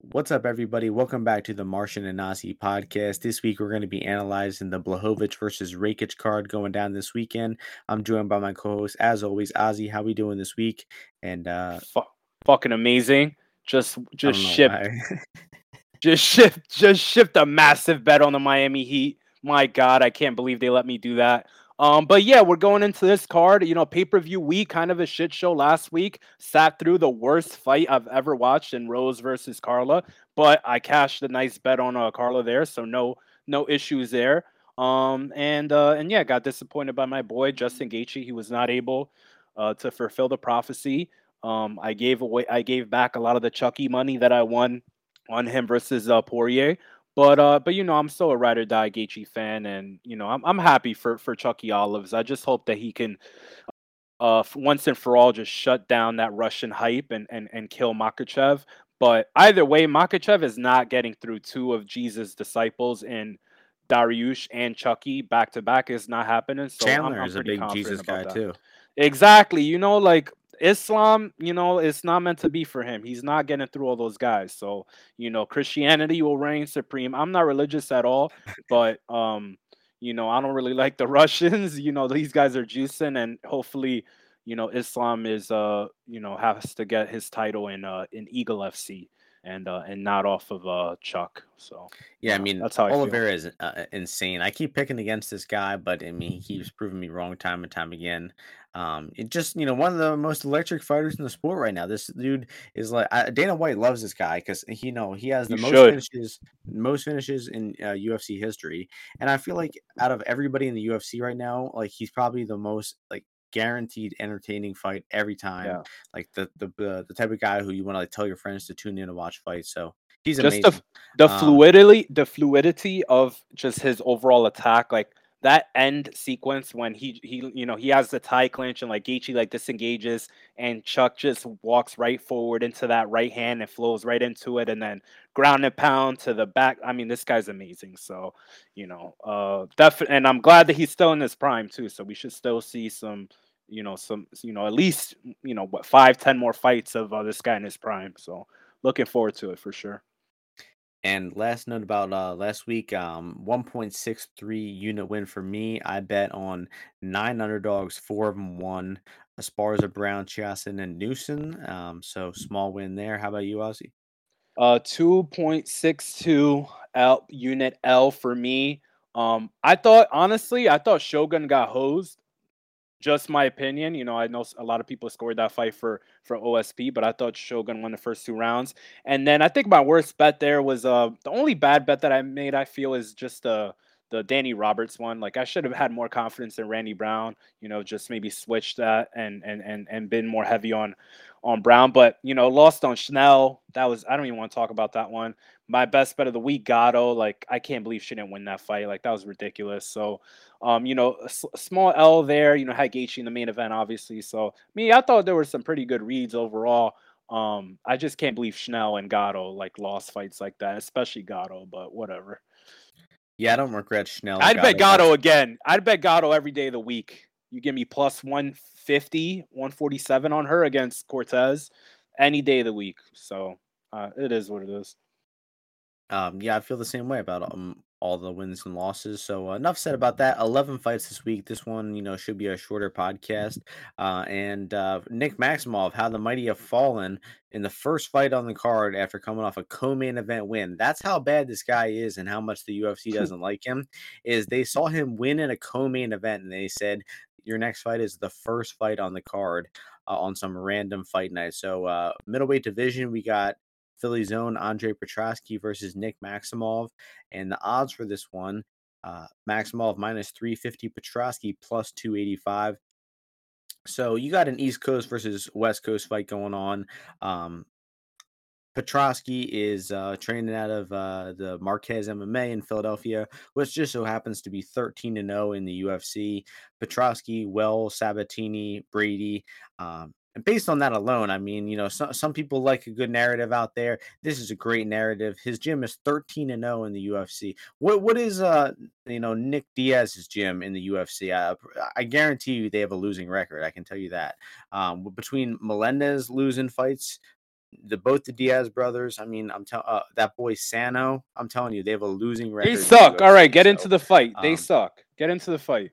What's up, everybody? Welcome back to the Martian and Nazi podcast. This week, we're going to be analyzing the Blachowicz versus Rakic card going down this weekend. I'm joined by my co-host, as always, Ozzy. How we doing this week? And uh Fu- fucking amazing. Just just shipped just shipped just shipped a massive bet on the Miami Heat. My God, I can't believe they let me do that. Um, but yeah, we're going into this card. You know, pay per view week, kind of a shit show last week. Sat through the worst fight I've ever watched in Rose versus Carla, but I cashed a nice bet on uh, Carla there, so no no issues there. Um, and uh, and yeah, got disappointed by my boy Justin Gaethje. He was not able uh, to fulfill the prophecy. Um, I gave away, I gave back a lot of the Chucky money that I won on him versus uh, Poirier. But uh, but you know, I'm still a ride or die Gaethje fan, and you know, I'm I'm happy for for Chucky Olives. I just hope that he can, uh, once and for all, just shut down that Russian hype and and and kill Makhachev. But either way, Makhachev is not getting through two of Jesus' disciples in Dariush and Chucky back to back. Is not happening. So Chandler I'm, I'm is a big Jesus guy that. too. Exactly. You know, like Islam, you know, it's not meant to be for him. He's not getting through all those guys. So, you know, Christianity will reign supreme. I'm not religious at all, but um, you know, I don't really like the Russians. You know, these guys are juicing and hopefully, you know, Islam is uh, you know, has to get his title in uh in Eagle FC and uh and not off of uh Chuck. So Yeah, I uh, mean, that's how Oliveira is uh, insane. I keep picking against this guy, but I mean, he keeps proving me wrong time and time again. Um, it just, you know, one of the most electric fighters in the sport right now. This dude is like uh, Dana White loves this guy because he you know he has the You most should. finishes, most finishes in uh, UFC history, and I feel like out of everybody in the UFC right now, like he's probably the most like guaranteed entertaining fight every time. Yeah. Like the the uh, the type of guy who you want to like tell your friends to tune in to watch fights. So he's just the amazing. f- the Um, fluidity the fluidity of just his overall attack like that end sequence when he he you know he has the tie clinch and like Gaethje like disengages and Chuck just walks right forward into that right hand and flows right into it and then ground and pound to the back. I mean, this guy's amazing. So, you know, uh, and I'm glad that he's still in his prime too. So we should still see some, you know, some, you know, at least you know what five, ten more fights of uh, this guy in his prime. So looking forward to it for sure. And last note about uh, last week, um, 1.63 unit win for me. I bet on nine underdogs, four of them won. Esparza, Brown, Chiasson, and Newson. Um, so small win there. How about you, Ozzy? Uh, 2.62 L unit L for me. Um, I thought honestly, I thought Shogun got hosed. Just my opinion. You know, I know a lot of people scored that fight for for OSP, but I thought Shogun won the first two rounds. And then I think my worst bet there was uh the only bad bet that I made. I feel is just the the Danny Roberts one. Like I should have had more confidence in Randy Brown. You know, just maybe switch that and and and and been more heavy on on Brown. But you know, lost on Schnell. That was I don't even want to talk about that one. My best bet of the week, Gatto. Like I can't believe she didn't win that fight. Like that was ridiculous. So um, you know, small L there. You know, had Gaethje in the main event, obviously. So me, I thought there were some pretty good reads overall. Um, I just can't believe Schnell and Gatto like lost fights like that, especially Gatto. But whatever. Yeah, I don't regret Schnell. I'd bet Gatto. Gatto again. I'd bet Gatto every day of the week. You give me plus 150, 147 on her against Cortez any day of the week. So uh, it is what it is. Um, yeah, I feel the same way about um, all the wins and losses. So uh, enough said about that. Eleven fights this week. This one, you know, should be a shorter podcast. Uh, and uh, Nick Maximov, how the mighty have fallen in the first fight on the card after coming off a co-main event win. That's how bad this guy is, and how much the UFC doesn't like him. Is they saw him win in a co-main event, and they said your next fight is the first fight on the card uh, on some random fight night. So uh, middleweight division, we got. Philly's own Andre Petroski versus Nick Maximov. And the odds for this one, uh, Maximov minus 350, Petroski plus 285. So you got an East Coast versus West Coast fight going on. Um, Petroski is uh, training out of uh, the Marquez MMA in Philadelphia, which just so happens to be 13 and 0 in the UFC. Petroski, Well, Sabatini, Brady. Um, and based on that alone, I mean, you know, some some people like a good narrative out there. This is a great narrative. His gym is 13 and 0 in the UFC. What what is uh you know Nick Diaz's gym in the UFC? I, I guarantee you they have a losing record. I can tell you that. Um, between Melendez losing fights the both the Diaz brothers. I mean, I'm telling uh, that boy Sano. I'm telling you, they have a losing record. They suck. All right, get so, into the fight. They um, suck. Get into the fight.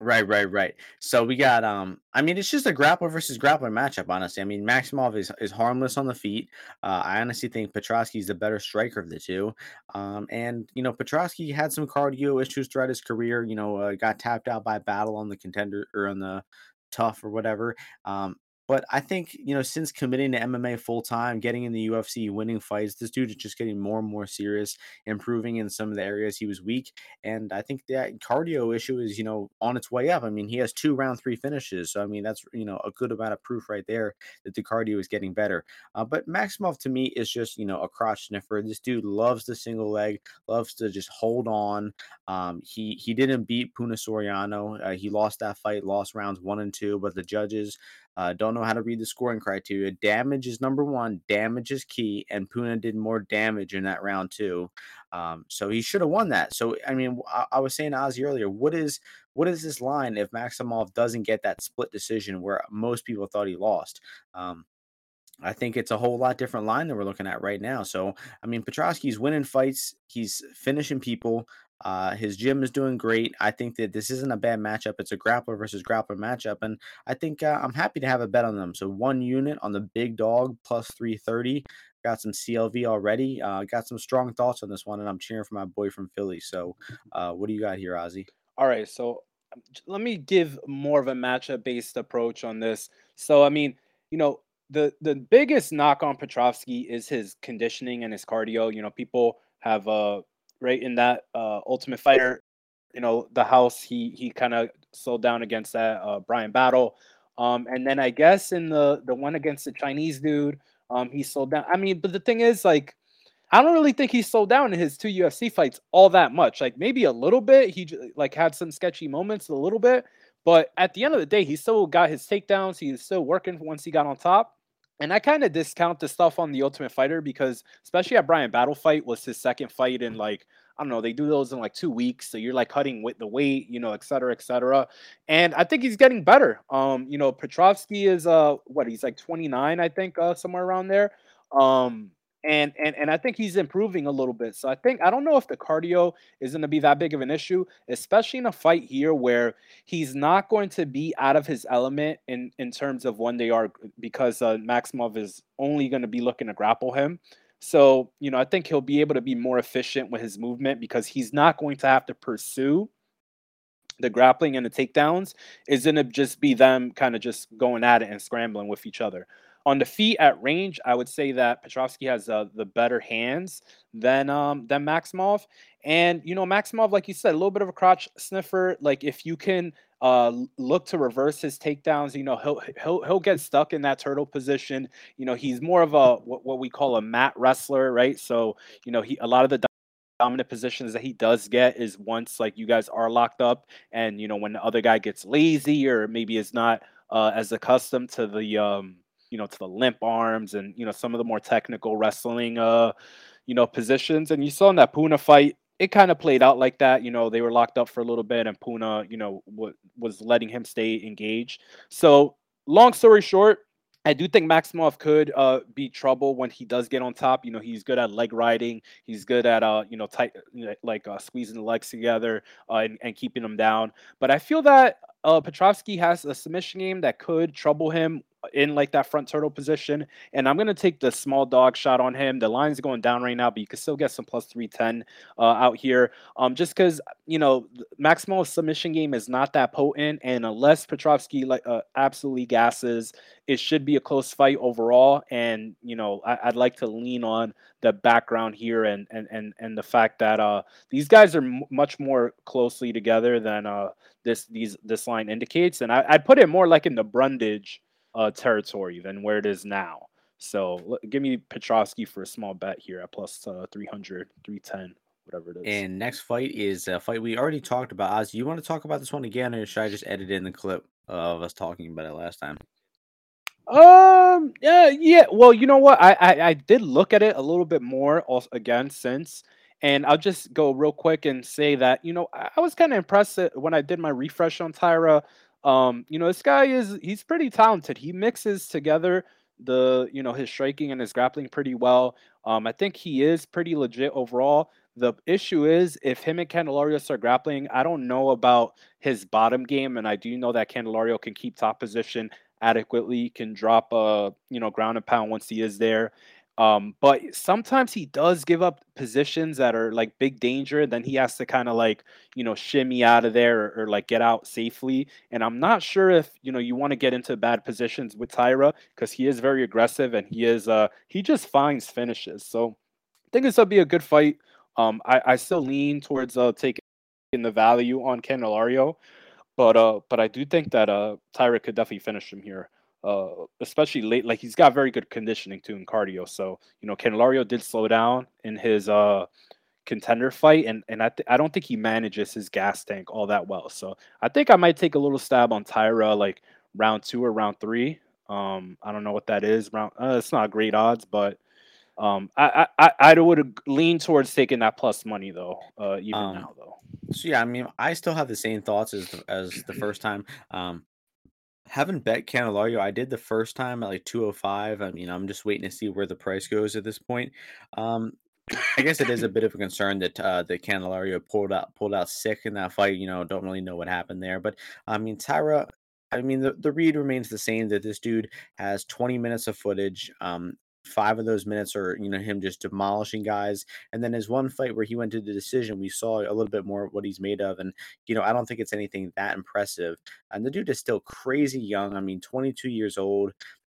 Right, right, right. So we got um I mean it's just a grappler versus grappler matchup, honestly. I mean Maximov is, is harmless on the feet. Uh, I honestly think Petroski is the better striker of the two. Um and you know Petroski had some cardio issues throughout his career, you know, uh, got tapped out by battle on the contender or on the tough or whatever. Um but I think, you know, since committing to MMA full time, getting in the UFC, winning fights, this dude is just getting more and more serious, improving in some of the areas he was weak. And I think that cardio issue is, you know, on its way up. I mean, he has two round three finishes. So, I mean, that's, you know, a good amount of proof right there that the cardio is getting better. Uh, but Maximov to me is just, you know, a crotch sniffer. This dude loves the single leg, loves to just hold on. Um, he, he didn't beat Puna Soriano. Uh, he lost that fight, lost rounds one and two, but the judges, uh, don't know how to read the scoring criteria. Damage is number one. Damage is key, and Puna did more damage in that round too. Um, so he should have won that. So I mean, I, I, was saying to Ozzy earlier, what is what is this line if Maximov doesn't get that split decision where most people thought he lost? Um, I think it's a whole lot different line than we're looking at right now. So, I mean, Petroski's winning fights. He's finishing people. Uh, his gym is doing great. I think that this isn't a bad matchup. It's a grappler versus grappler matchup, and I think uh, I'm happy to have a bet on them. So one unit on the big dog plus 330. Got some CLV already. Uh, got some strong thoughts on this one, and I'm cheering for my boy from Philly. So, uh, what do you got here, Ozzy? All right, so um, let me give more of a matchup based approach on this. So, I mean, you know, the the biggest knock on Petrovsky is his conditioning and his cardio. You know, people have uh right in that uh, Ultimate Fighter. You know, the house he he kind of slowed down against that uh, Bryan Battle, um, and then I guess in the the one against the Chinese dude, um, he slowed down. I mean, but the thing is, like, I don't really think he slowed down in his two UFC fights all that much. Like maybe a little bit. He like had some sketchy moments a little bit, but at the end of the day, he still got his takedowns. He was still working once he got on top. And I kind of discount the stuff on the Ultimate Fighter because, especially at Bryan Battle fight, was his second fight in like I don't know. They do those in like two weeks, so you're like cutting with the weight, you know, et cetera, et cetera. And I think he's getting better. Um, you know, Petrovsky is uh what he's like 29, I think, uh, somewhere around there. Um, and and and I think he's improving a little bit. So I think I don't know if the cardio is going to be that big of an issue, especially in a fight here where he's not going to be out of his element in in terms of when they are because uh, Maximov is only going to be looking to grapple him. So you know I think he'll be able to be more efficient with his movement because he's not going to have to pursue the grappling and the takedowns. Is going to just be them kind of just going at it and scrambling with each other. On the feet at range, I would say that Petrovsky has uh, the better hands than um, than Maximov. And you know, Maximov, like you said, a little bit of a crotch sniffer. Like if you can uh, look to reverse his takedowns, you know, he'll he'll he'll get stuck in that turtle position. You know, he's more of a what, what we call a mat wrestler, right? So you know, he a lot of the dominant positions that he does get is once like you guys are locked up and you know when the other guy gets lazy or maybe is not uh, as accustomed to the um you know, to the limp arms and you know some of the more technical wrestling, uh, you know, positions. And you saw in that Puna fight, it kind of played out like that. You know, they were locked up for a little bit, and Puna, you know, w- was letting him stay engaged. So, long story short, I do think Maximov could uh, be trouble when he does get on top. You know, he's good at leg riding. He's good at uh, you know, tight like uh, squeezing the legs together uh, and, and keeping them down. But I feel that uh, Petrovsky has a submission game that could trouble him in like that front turtle position. And I'm going to take the small dog shot on him. The line's going down right now, but you can still get some plus 310 uh, out here. Um, just because, you know, Maximov's submission game is not that potent. And unless Petrovsky like uh, absolutely gasses, it should be a close fight overall. And, you know, I, would like to lean on the background here and, and, and, and the fact that uh, these guys are m- much more closely together than uh, this, these, this line indicates. And I, I'd put it more like in the Brundage uh, territory than where it is now. So give me Petrovsky for a small bet here at plus, uh, 300, 310, whatever it is. And next fight is a fight we already talked about. Oz, you want to talk about this one again, or should I just edit in the clip of us talking about it last time? Um. Yeah. Yeah. Well, you know what? I I, I did look at it a little bit more also, again since, and I'll just go real quick and say that you know I, I was kind of impressed when I did my refresh on Taira. Um, you know, this guy is he's pretty talented. He mixes together the you know his striking and his grappling pretty well. Um, I think he is pretty legit overall. The issue is if him and Candelario start grappling, I don't know about his bottom game, and I do know that Candelario can keep top position adequately, can drop a you know ground and pound once he is there. Um, but sometimes he does give up positions that are like big danger. Then he has to kind of like, you know, shimmy out of there or, or, like get out safely. And I'm not sure if, you know, you want to get into bad positions with Taira because he is very aggressive and he is, uh, he just finds finishes. So I think this will be a good fight. Um, I, I still lean towards uh, taking the value on Candelario, but uh, but I do think that uh, Taira could definitely finish him here uh, especially late. Like he's got very good conditioning too in cardio. So you know, Candelario did slow down in his uh contender fight, and and I th- I don't think he manages his gas tank all that well. So I think I might take a little stab on Taira like round two or round three. Um, I don't know what that is. Round uh, it's not great odds, but um, I I I would lean towards taking that plus money though. Uh, even um, now though. So yeah, I mean, I still have the same thoughts as the, as the first time. Um, haven't bet Candelario. I did the first time at like 205. I mean, I'm just waiting to see where the price goes at this point. Um, I guess it is a bit of a concern that uh, the Candelario pulled out pulled out sick in that fight. You know, don't really know what happened there. But I mean, Taira. I mean, the, the read remains the same that this dude has 20 minutes of footage. Um, five of those minutes are you know him just demolishing guys and then his one fight where he went to the decision we saw a little bit more of what he's made of and you know i don't think it's anything that impressive and the dude is still crazy young i mean 22 years old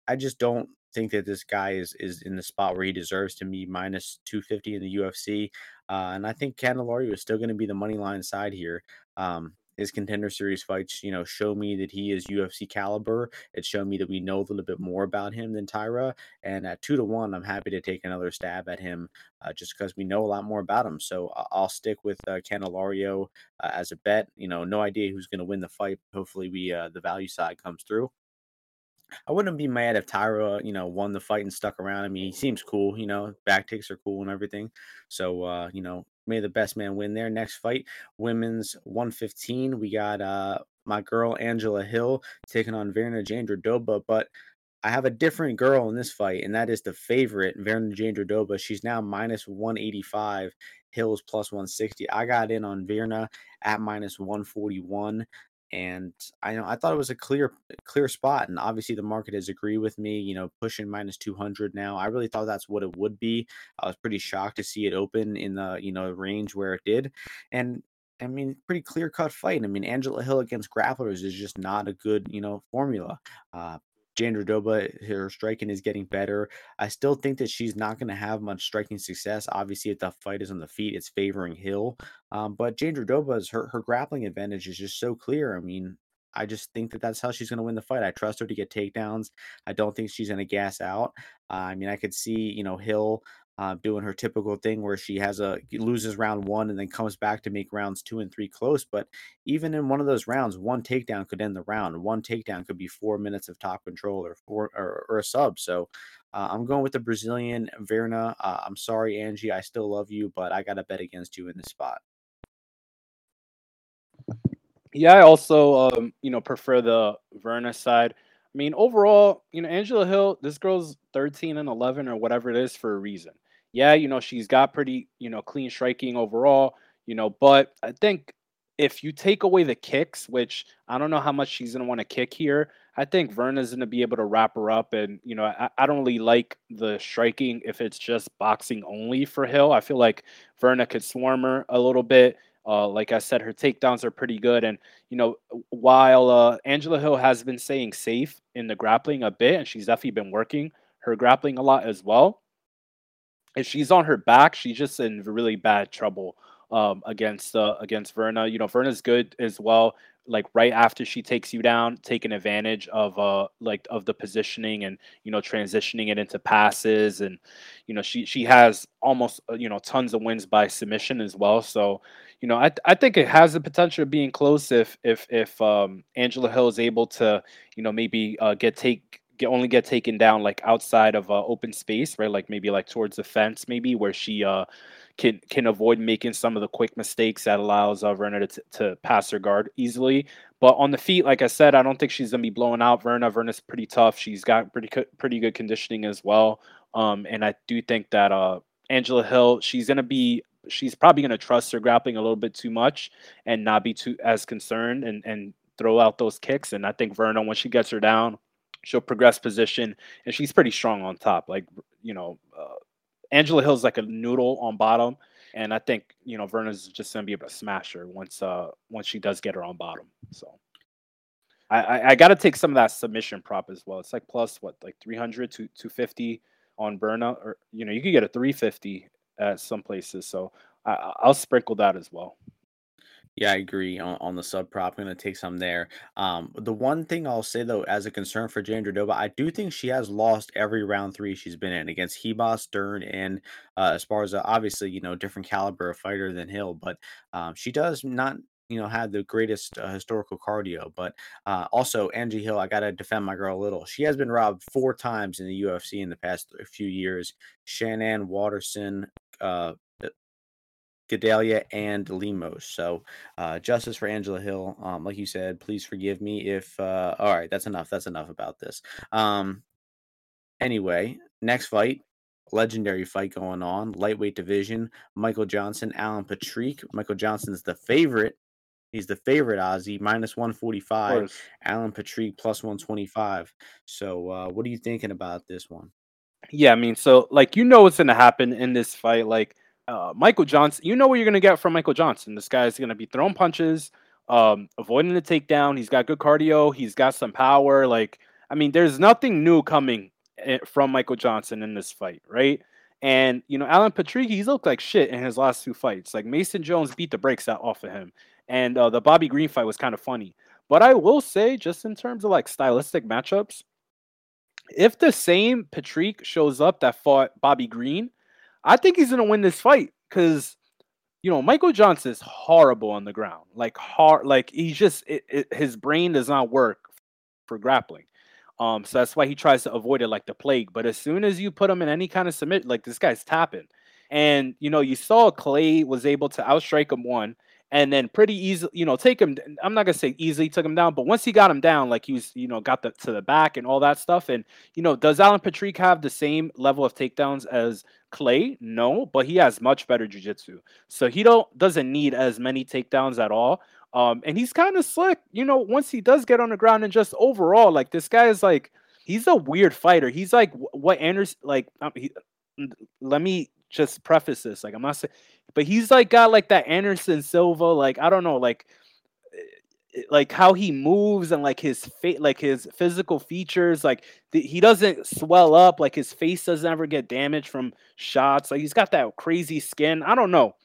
i just don't think that this guy is is in the spot where he deserves to be minus 250 in the ufc uh, and i think candelario is still going to be the money line side here um, his contender series fights, you know, show me that he is UFC caliber. It showed me that we know a little bit more about him than Taira. And at two to one, I'm happy to take another stab at him uh, just because we know a lot more about him. So I'll stick with uh, Candelario uh, as a bet. You know, no idea who's going to win the fight. Hopefully, we uh, the value side comes through. I wouldn't be mad if Taira, you know, won the fight and stuck around. I mean, he seems cool, you know, back takes are cool and everything. So, uh, you know, may the best man win there. Next fight, women's 115. We got uh my girl Angela Hill taking on Virna Jandiroba, but I have a different girl in this fight, and that is the favorite, Virna Jandiroba. She's now minus 185. Hills plus 160. I got in on Virna at minus 141 and I know I thought it was a clear clear spot, and obviously the market has agreed with me. You know, pushing minus two hundred now. I really thought that's what it would be. I was pretty shocked to see it open in the you know range where it did, and I mean, pretty clear cut fight. I mean, Angela Hill against grapplers is just not a good, you know, formula. Uh, Jandiroba, her striking is getting better. I still think that she's not going to have much striking success. Obviously, if the fight is on the feet, it's favoring Hill. Um, but Jandiroba's her her grappling advantage is just so clear. I mean, I just think that that's how she's going to win the fight. I trust her to get takedowns. I don't think she's going to gas out. Uh, I mean, I could see you know Hill uh, doing her typical thing where she has a loses round one and then comes back to make rounds two and three close. But even in one of those rounds, one takedown could end the round. One takedown could be four minutes of top control or four or, or a sub. So uh, I'm going with the Brazilian Virna. Uh, I'm sorry, Angie. I still love you, but I got to bet against you in this spot. Yeah, I also um, you know prefer the Virna side. I mean, overall, you know, Angela Hill, this girl's 13 and 11 or whatever it is for a reason. Yeah, you know, she's got pretty, you know, clean striking overall, you know, but I think if you take away the kicks, which I don't know how much she's going to want to kick here, I think Virna's going to be able to wrap her up. And, you know, I, I, don't really like the striking if it's just boxing only for Hill. I feel like Virna could swarm her a little bit. Uh, like I said, her takedowns are pretty good. And, you know, while uh, Angela Hill has been staying safe in the grappling a bit, and she's definitely been working her grappling a lot as well, if she's on her back, she's just in really bad trouble um, against uh, against Virna. You know, Virna's good as well. Like right after she takes you down, taking advantage of uh like of the positioning and you know transitioning it into passes and you know she she has almost uh, you know tons of wins by submission as well. So you know I I think it has the potential of being close if if if um, Angela Hill is able to you know maybe uh, get take only get taken down like outside of uh, open space, right? Like maybe like towards the fence, maybe where she uh can can avoid making some of the quick mistakes that allows uh, Virna to, to pass her guard easily. But on the feet, like I said, I don't think she's gonna be blowing out Virna. Virna's pretty tough. She's got pretty pretty good conditioning as well. Um, and I do think that uh Angela Hill, she's gonna be she's probably gonna trust her grappling a little bit too much and not be too as concerned and and throw out those kicks. And I think Virna, when she gets her down, she'll progress position and she's pretty strong on top. Like you know, uh, Angela Hill's like a noodle on bottom, and I think you know Virna's just gonna be able to smash her once uh once she does get her on bottom. So. I, I, I got to take some of that submission prop as well. It's like plus what, like 300 to 250 on Virna, or you know, you could get a 350 at some places. So I, I'll sprinkle that as well. Yeah, I agree on, on the sub prop. I'm going to take some there. Um, the one thing I'll say though, as a concern for Jandiroba, I do think she has lost every round three she's been in against Ribas, Dern, and uh, Esparza. Obviously, you know, different caliber of fighter than Hill, but um, she does not you know had the greatest uh, historical cardio but uh, also angie hill i gotta defend my girl a little she has been robbed four times in the ufc in the past few years shannon waterson uh, Gadelha and Lemos. So uh, justice for Angela Hill. Um, like you said, please forgive me if. Uh, all right, that's enough. That's enough about this. Um, anyway, next fight, legendary fight going on, lightweight division. Michael Johnson, Alan Patrick. Michael Johnson's the favorite. He's the favorite Ozzy, minus 145. Alan Patrick plus 125. So, uh, what are you thinking about this one? Yeah, I mean, so like you know what's going to happen in this fight. Like uh, Michael Johnson, you know what you're going to get from Michael Johnson. This guy's going to be throwing punches, um, avoiding the takedown. He's got good cardio. He's got some power. Like, I mean, there's nothing new coming eh, from Michael Johnson in this fight, right? And you know, Alan Patrick, he's looked like shit in his last two fights. Like Mason Jones beat the brakes out off of him, and uh, the Bobby Green fight was kind of funny. But I will say, just in terms of like stylistic matchups, if the same Patrick shows up that fought Bobby Green, I think he's gonna win this fight because you know Michael Johnson is horrible on the ground, like hard, like he's just it, it, his brain does not work for grappling. Um, so that's why he tries to avoid it like the plague. But as soon as you put him in any kind of submit, like this guy's tapping, and you know you saw Clay was able to outstrike him one, and then pretty easy, you know, take him. I'm not gonna say easily took him down, but once he got him down, like he was, you know, got the to the back and all that stuff. And you know, does Alan Patrick have the same level of takedowns as Clay? No, but he has much better jujitsu, so he don't doesn't need as many takedowns at all. Um, and he's kind of slick, you know. Once he does get on the ground, and just overall, like this guy is like, he's a weird fighter. He's like what Anderson, like, um, he, let me just preface this. Like, I'm not saying but he's like got like that Anderson Silva, like I don't know, like eh, eh, like how he moves and like his face, like his physical features, like the, he doesn't swell up, like his face doesn't ever get damaged from shots. Like he's got that crazy skin. I don't know,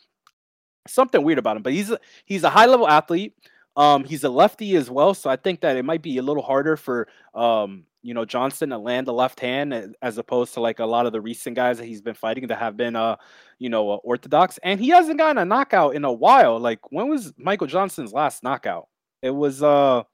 something weird about him. But he's a, he's a high level athlete. Um, he's a lefty as well, so I think that it might be a little harder for um you know Johnson to land the left hand as opposed to like a lot of the recent guys that he's been fighting that have been uh you know uh, orthodox. And he hasn't gotten a knockout in a while. Like when was Michael Johnson's last knockout? It was uh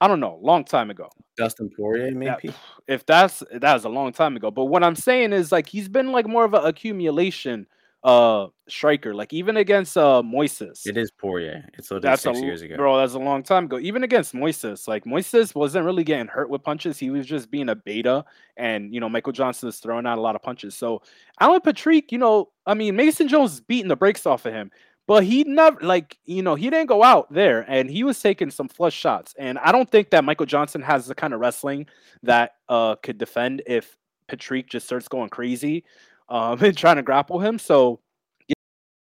I don't know long time ago. Dustin Poirier maybe? yeah, if that's that was a long time ago. But what I'm saying is like he's been like more of an accumulation uh striker. Like even against uh Moises. It is Poirier. It's that's six a, years ago. Bro, that's a long time ago. Even against Moises. Like Moises wasn't really getting hurt with punches. He was just being a beta. And you know, Michael Johnson is throwing out a lot of punches. So Alan Patrick, you know, I mean, Mason Jones beating the brakes off of him. But he never like, you know, he didn't go out there and he was taking some flush shots. And I don't think that Michael Johnson has the kind of wrestling that uh could defend if Patrick just starts going crazy um, and trying to grapple him. So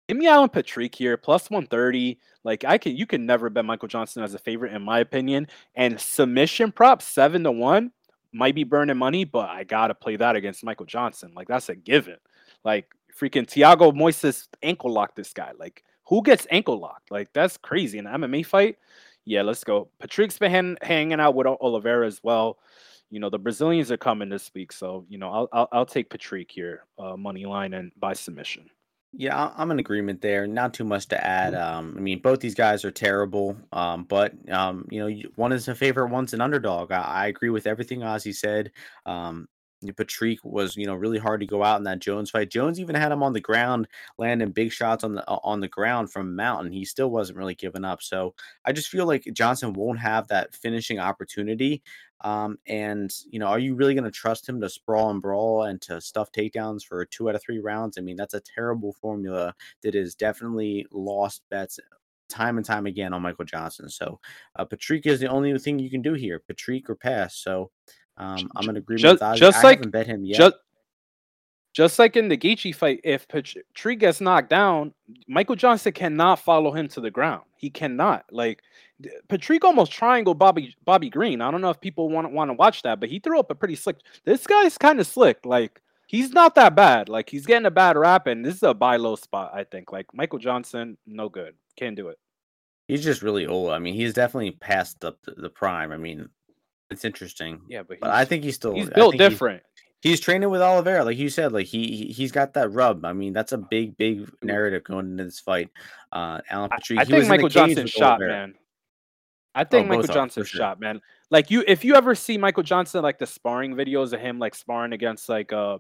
give me Alan Patrick here, plus 130. Like I can, you can never bet Michael Johnson as a favorite, in my opinion. And submission prop seven to one might be burning money, but I gotta play that against Michael Johnson. Like that's a given. Like freaking Thiago Moises ankle locked this guy. Like who gets ankle locked? Like that's crazy. In an MMA fight, yeah, let's go. Patrick's been hanging out with Oliveira as well you know the Brazilians are coming this week, so you know I'll I'll, I'll take Patrick here, uh, money line and by submission. Yeah, I'm in agreement there. Not too much to add. Um, I mean, both these guys are terrible. Um, but um, you know, one is a favorite, one's an underdog. I, I agree with everything Ozzy said. Um, Patrick was, you know, really hard to go out in that Jones fight. Jones even had him on the ground, landing big shots on the on the ground from Mountain. He still wasn't really giving up. So I just feel like Johnson won't have that finishing opportunity. Um, and you know, are you really going to trust him to sprawl and brawl and to stuff takedowns for two out of three rounds? I mean, that's a terrible formula that is definitely lost bets time and time again on Michael Johnson. So uh, Patrick is the only thing you can do here, Patrick or pass. So um, I'm in agreement just, with Ozzy. Just I like, haven't bet him yet. Just, just like in the Gaethje fight, if Patrick gets knocked down, Michael Johnson cannot follow him to the ground. He cannot. Like Patrick almost triangle Bobby Bobby Green. I don't know if people want want to watch that, but he threw up a pretty slick. This guy's kind of slick. Like he's not that bad. Like he's getting a bad rap, and this is a buy low spot. I think. Like Michael Johnson, no good. Can't do it. He's just really old. I mean, he's definitely past the the prime. I mean, it's interesting. Yeah, but, but I think he's still he's built different. He's, he's, training with Oliveira, like you said. Like he he's got that rub. I mean, that's a big big narrative going into this fight. Uh, Alan Patrick. I, I think Michael Johnson shot, man. I think oh, Michael Johnson sure. shot, man. Like you, if you ever see Michael Johnson, like the sparring videos of him, like sparring against like uh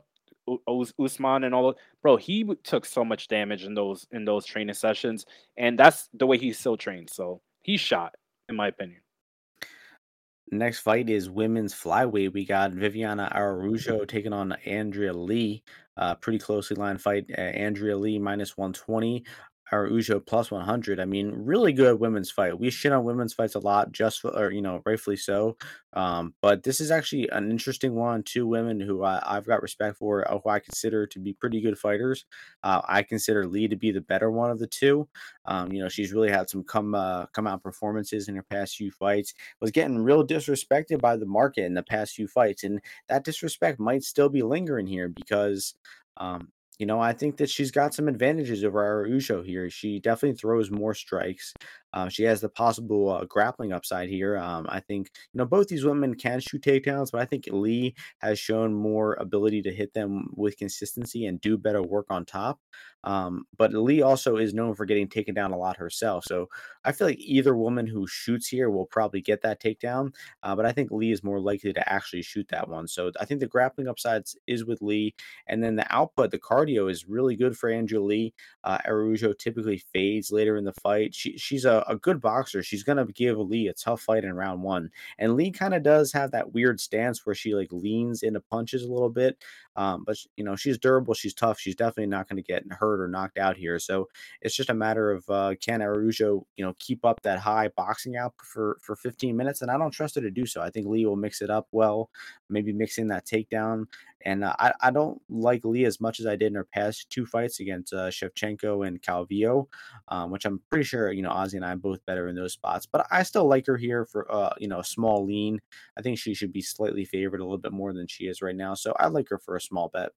Usman and all, bro, he took so much damage in those in those training sessions, and that's the way he still trains. So he's shot, in my opinion. Next fight is women's flyweight. We got Viviana Araujo taking on Andrea Lee. Uh, pretty closely lined fight. Uh, Andrea Lee minus 120. Araujo plus 100. I mean, really good women's fight. We shit on women's fights a lot, just for, or, you know, rightfully so. Um, but this is actually an interesting one. Two women who I, have got respect for, uh, who I consider to be pretty good fighters. Uh, I consider Lee to be the better one of the two. Um, you know, she's really had some come uh, come out performances in her past few fights. Was getting real disrespected by the market in the past few fights, and that disrespect might still be lingering here because um, you know, I think that she's got some advantages over Araujo here. She definitely throws more strikes. Uh, she has the possible uh, grappling upside here. Um, I think you know both these women can shoot takedowns, but I think Lee has shown more ability to hit them with consistency and do better work on top. Um, but Lee also is known for getting taken down a lot herself. So I feel like either woman who shoots here will probably get that takedown. Uh, but I think Lee is more likely to actually shoot that one. So I think the grappling upsides is with Lee, and then the output, the cardio is really good for Andrea Lee. Uh, Araujo typically fades later in the fight. She, she's a a, good boxer, she's gonna give Lee a tough fight in round one. And Lee kind of does have that weird stance where she like leans into punches a little bit. Um, but you know, she's durable, she's tough, she's definitely not gonna get hurt or knocked out here. So it's just a matter of uh, can Araujo, you know, keep up that high boxing out for for 15 minutes, and I don't trust her to do so. I think Lee will mix it up well, maybe mixing that takedown and uh, I, I don't like Lee as much as I did in her past two fights against uh, Shevchenko and Calvillo, um, which I'm pretty sure, you know, Ozzy and I both better in those spots. But I still like her here for, uh, you know, a small lean. I think she should be slightly favored a little bit more than she is right now. So I like her for a small bet.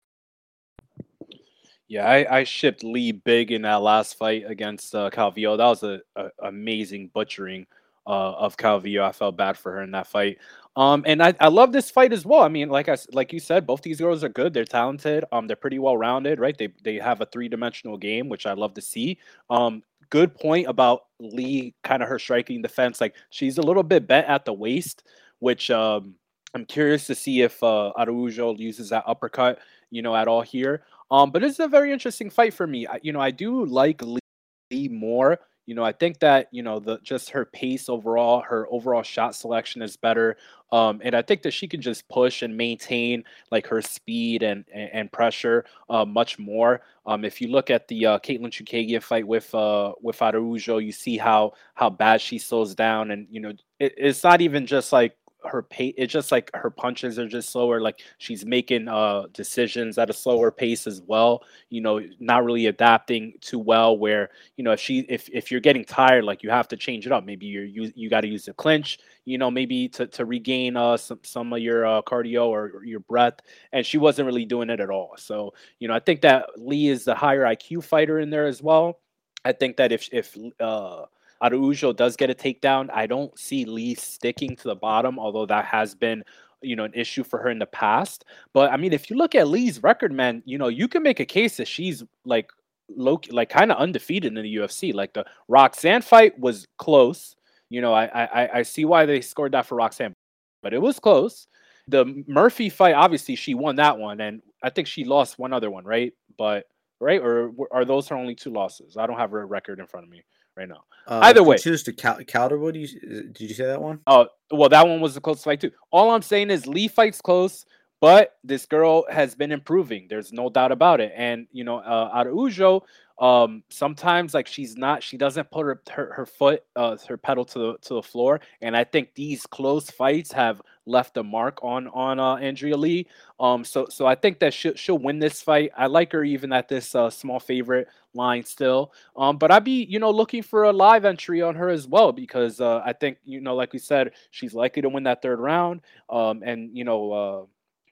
Yeah, I, I shipped Lee big in that last fight against uh, Calvillo. That was a, a amazing butchering uh, of Calvillo. I felt bad for her in that fight. Um, and I, I love this fight as well. I mean, like I like you said, both these girls are good. They're talented. Um, they're pretty well rounded, right? They they have a three dimensional game, which I love to see. Um, good point about Lee, kind of her striking defense. Like she's a little bit bent at the waist, which um, I'm curious to see if uh, Araujo uses that uppercut, you know, at all here. Um, but it's a very interesting fight for me. I, you know, I do like Lee more you know, I think that you know the just her pace overall, her overall shot selection is better, um, and I think that she can just push and maintain like her speed and and, and pressure uh, much more. Um, if you look at the uh, Katlyn Chookagian fight with uh, with Araujo, you see how how bad she slows down, and you know it, it's not even just like her pace it's just like her punches are just slower like she's making uh decisions at a slower pace as well you know not really adapting too well where you know if she if if you're getting tired like you have to change it up. Maybe you're you, you got to use the clinch you know maybe to, to regain uh some, some of your uh, cardio or, or your breath and she wasn't really doing it at all. So you know i think that lee is the higher iq fighter in there as well. I think that if if uh Araujo does get a takedown. I don't see Lee sticking to the bottom, although that has been you know an issue for her in the past. But I mean, if you look at Lee's record, man, you know you can make a case that she's like low, like kind of undefeated in the UFC. Like the Roxanne fight was close. You know, I I I see why they scored that for Roxanne, but it was close. The Murphy fight, obviously, she won that one, and I think she lost one other one, right? But right, or are those her only two losses? I don't have her record in front of me right now. Uh, Either way, choose to Cal- Calderwood. You, did you say that one? Oh, well, that one was a close fight too. All I'm saying is Lee fights close, but this girl has been improving. There's no doubt about it. And you know, uh, Araujo, um sometimes like she's not she doesn't put her her, her foot uh her pedal to the to the floor and i think these close fights have left a mark on on uh andrea lee. Um so so i think that she'll, she'll win this fight. I like her even at this uh small favorite line still. Um but i'd be you know looking for a live entry on her as well because uh i think you know like we said she's likely to win that third round. Um and you know uh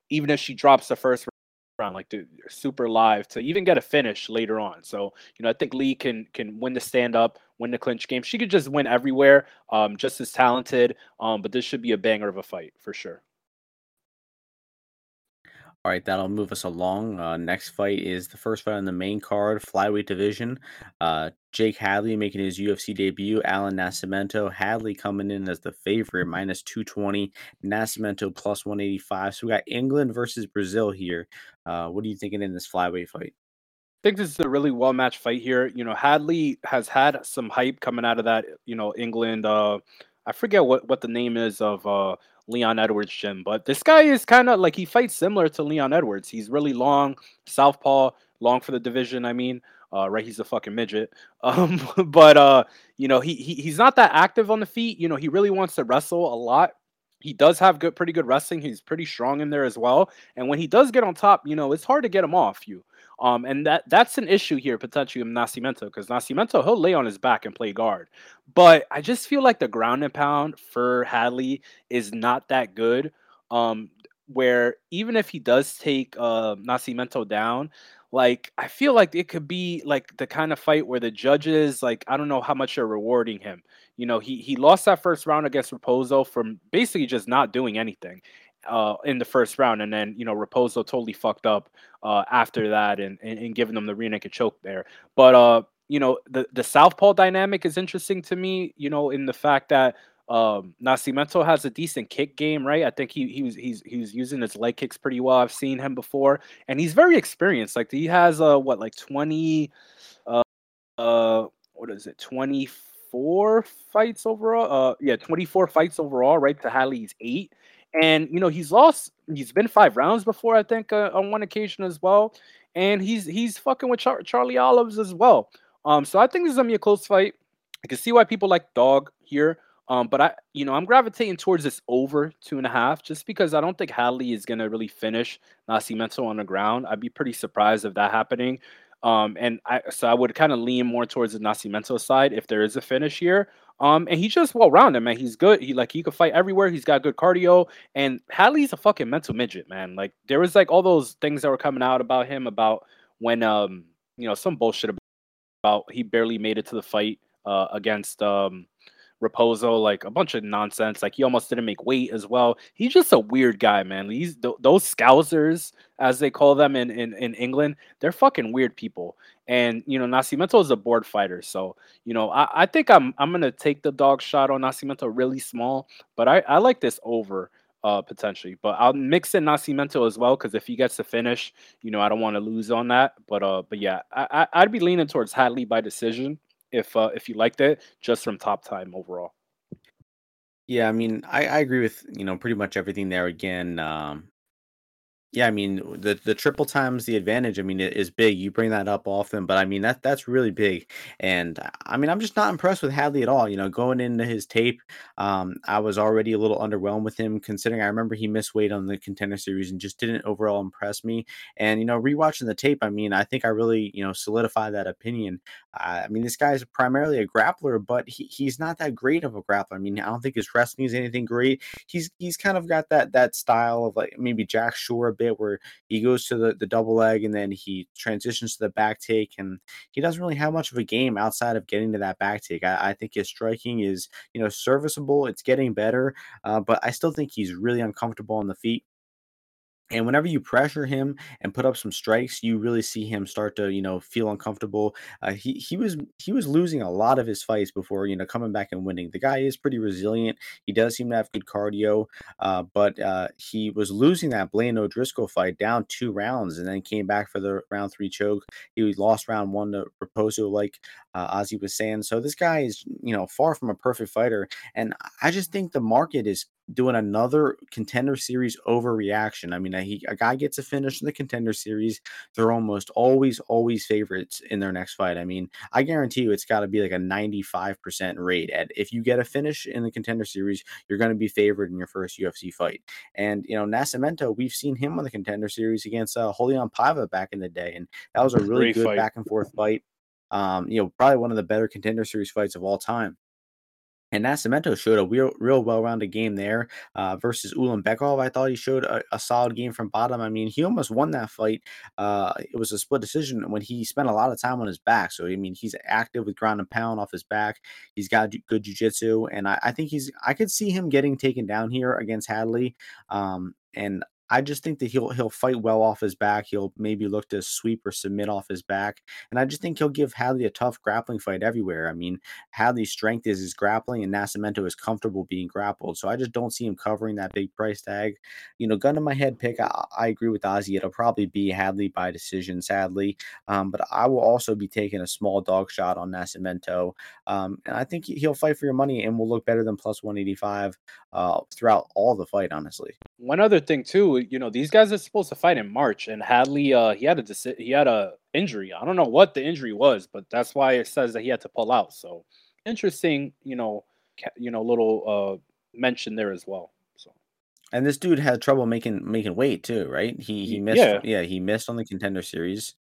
even if she drops the first round, like dude, super live to even get a finish later on. So you know, I think Lee can can win the stand up, win the clinch game. She could just win everywhere. Um, just as talented. Um, but this should be a banger of a fight for sure. All right, that'll move us along. Uh, next fight is the first fight on the main card, flyweight division. Uh, Jake Hadley making his UFC debut. Allan Nascimento. Hadley coming in as the favorite, minus 220. Nascimento plus 185. So we got England versus Brazil here. Uh, what are you thinking in this flyweight fight? I think this is a really well matched fight here. You know, Hadley has had some hype coming out of that, you know, England. Uh, I forget what, what the name is of uh, Leon Edwards gym. But this guy is kind of like he fights similar to Leon Edwards. He's really long, southpaw, long for the division. I mean, uh, right? He's a fucking midget. Um, but uh, you know, he, he he's not that active on the feet. You know, he really wants to wrestle a lot. He does have good, pretty good wrestling. He's pretty strong in there as well. And when he does get on top, you know, it's hard to get him off you. Um, and that that's an issue here potentially with Nascimento because Nascimento he'll lay on his back and play guard, but I just feel like the ground and pound for Hadley is not that good. Um, where even if he does take uh, Nascimento down, like I feel like it could be like the kind of fight where the judges like I don't know how much they're rewarding him. You know, he he lost that first round against Raposo from basically just not doing anything uh, in the first round, and then you know Raposo totally fucked up uh, after that and, and, and giving them the rear naked choke there. But uh, you know the the southpaw dynamic is interesting to me. You know, in the fact that um, Nascimento has a decent kick game, right? I think he he was he's he's using his leg kicks pretty well. I've seen him before, and he's very experienced. Like he has uh what like twenty, uh, uh what is it twenty four fights overall? Uh, yeah, twenty four fights overall, right? To Hadley's eight and you know he's lost. He's been five rounds before, I think, uh, on one occasion as well. And he's he's fucking with Char- Charlie Olives as well. Um, so I think this is gonna be a close fight. I can see why people like dog here. Um, but I, you know, I'm gravitating towards this over two and a half just because I don't think Hadley is gonna really finish Nascimento on the ground. I'd be pretty surprised if that happening. Um, and I so I would kind of lean more towards the Nascimento side if there is a finish here. Um, and he's just well rounded, man. He's good. He like he could fight everywhere. He's got good cardio. And Hadley's a fucking mental midget, man. Like there was like all those things that were coming out about him about when um you know some bullshit about he barely made it to the fight uh against um Raposo, like a bunch of nonsense. Like he almost didn't make weight as well. He's just a weird guy, man. These th- those scousers, as they call them in, in in England, they're fucking weird people. And you know, Nascimento is a board fighter, so you know, I, I think I'm I'm gonna take the dog shot on Nascimento really small, but I I like this over uh potentially. But I'll mix in Nascimento as well because if he gets to finish, you know, I don't want to lose on that. But uh, but yeah, I, I I'd be leaning towards Hadley by decision if uh, if you liked it just from top time overall. Yeah, I mean, I, I agree with you know pretty much everything there. Again, um, yeah, I mean the the triple times the advantage. I mean it is big. You bring that up often, but I mean that that's really big. And I mean I'm just not impressed with Hadley at all. You know, going into his tape, um, I was already a little underwhelmed with him, considering I remember he missed weight on the contender series and just didn't overall impress me. And you know, rewatching the tape, I mean I think I really you know solidified that opinion. Uh, I mean this guy is primarily a grappler, but he, he's not that great of a grappler. I mean I don't think his wrestling is anything great. He's he's kind of got that that style of like maybe Jack Shore bit where he goes to the, the double leg and then he transitions to the back take and he doesn't really have much of a game outside of getting to that back take. I, I think his striking is, you know, serviceable. It's getting better, uh, but I still think he's really uncomfortable on the feet. And whenever you pressure him and put up some strikes, you really see him start to, you know, feel uncomfortable. Uh, he he was he was losing a lot of his fights before, you know, coming back and winning. The guy is pretty resilient. He does seem to have good cardio, uh, but uh, he was losing that Blaine O'Driscoll fight down two rounds, and then came back for the round three choke. He lost round one to Raposo, like uh, Ozzy was saying. So this guy is, you know, far from a perfect fighter, and I just think the market is doing another contender series overreaction. I mean, he, a guy gets a finish in the contender series, they're almost always, always favorites in their next fight. I mean, I guarantee you it's got to be like a 95% rate. At if you get a finish in the contender series, you're going to be favored in your first UFC fight. And, you know, Nascimento, we've seen him on the contender series against uh, Raulian Paiva back in the day. And that was a really Great good fight. back and forth fight. Um, you know, probably one of the better contender series fights of all time. And Nascimento showed a real, real well-rounded game there uh, versus Ulanbekov. I thought he showed a, a, solid game from bottom. I mean, he almost won that fight. Uh, it was a split decision when he spent a lot of time on his back. So I mean, he's active with ground and pound off his back. He's got good jiu-jitsu, and I, I think he's. I could see him getting taken down here against Hadley. Um, and I just think that he'll he'll fight well off his back. He'll maybe look to sweep or submit off his back, and I just think he'll give Hadley a tough grappling fight everywhere. I mean, Hadley's strength is his grappling, and Nascimento is comfortable being grappled. So I just don't see him covering that big price tag. You know, gun to my head pick, I, I agree with Ozzy. It'll probably be Hadley by decision, sadly, um, but I will also be taking a small dog shot on Nascimento, um, and I think he'll fight for your money and will look better than plus one eighty five uh, throughout all the fight. Honestly, one other thing too you know, these guys are supposed to fight in March, and Hadley, uh, he had a deci- he had a injury. I don't know what the injury was, but that's why it says that he had to pull out. So interesting, you know, ca- you know, little uh mention there as well. So. And this dude had trouble making making weight too, right? He he missed yeah, yeah he missed on the contender series.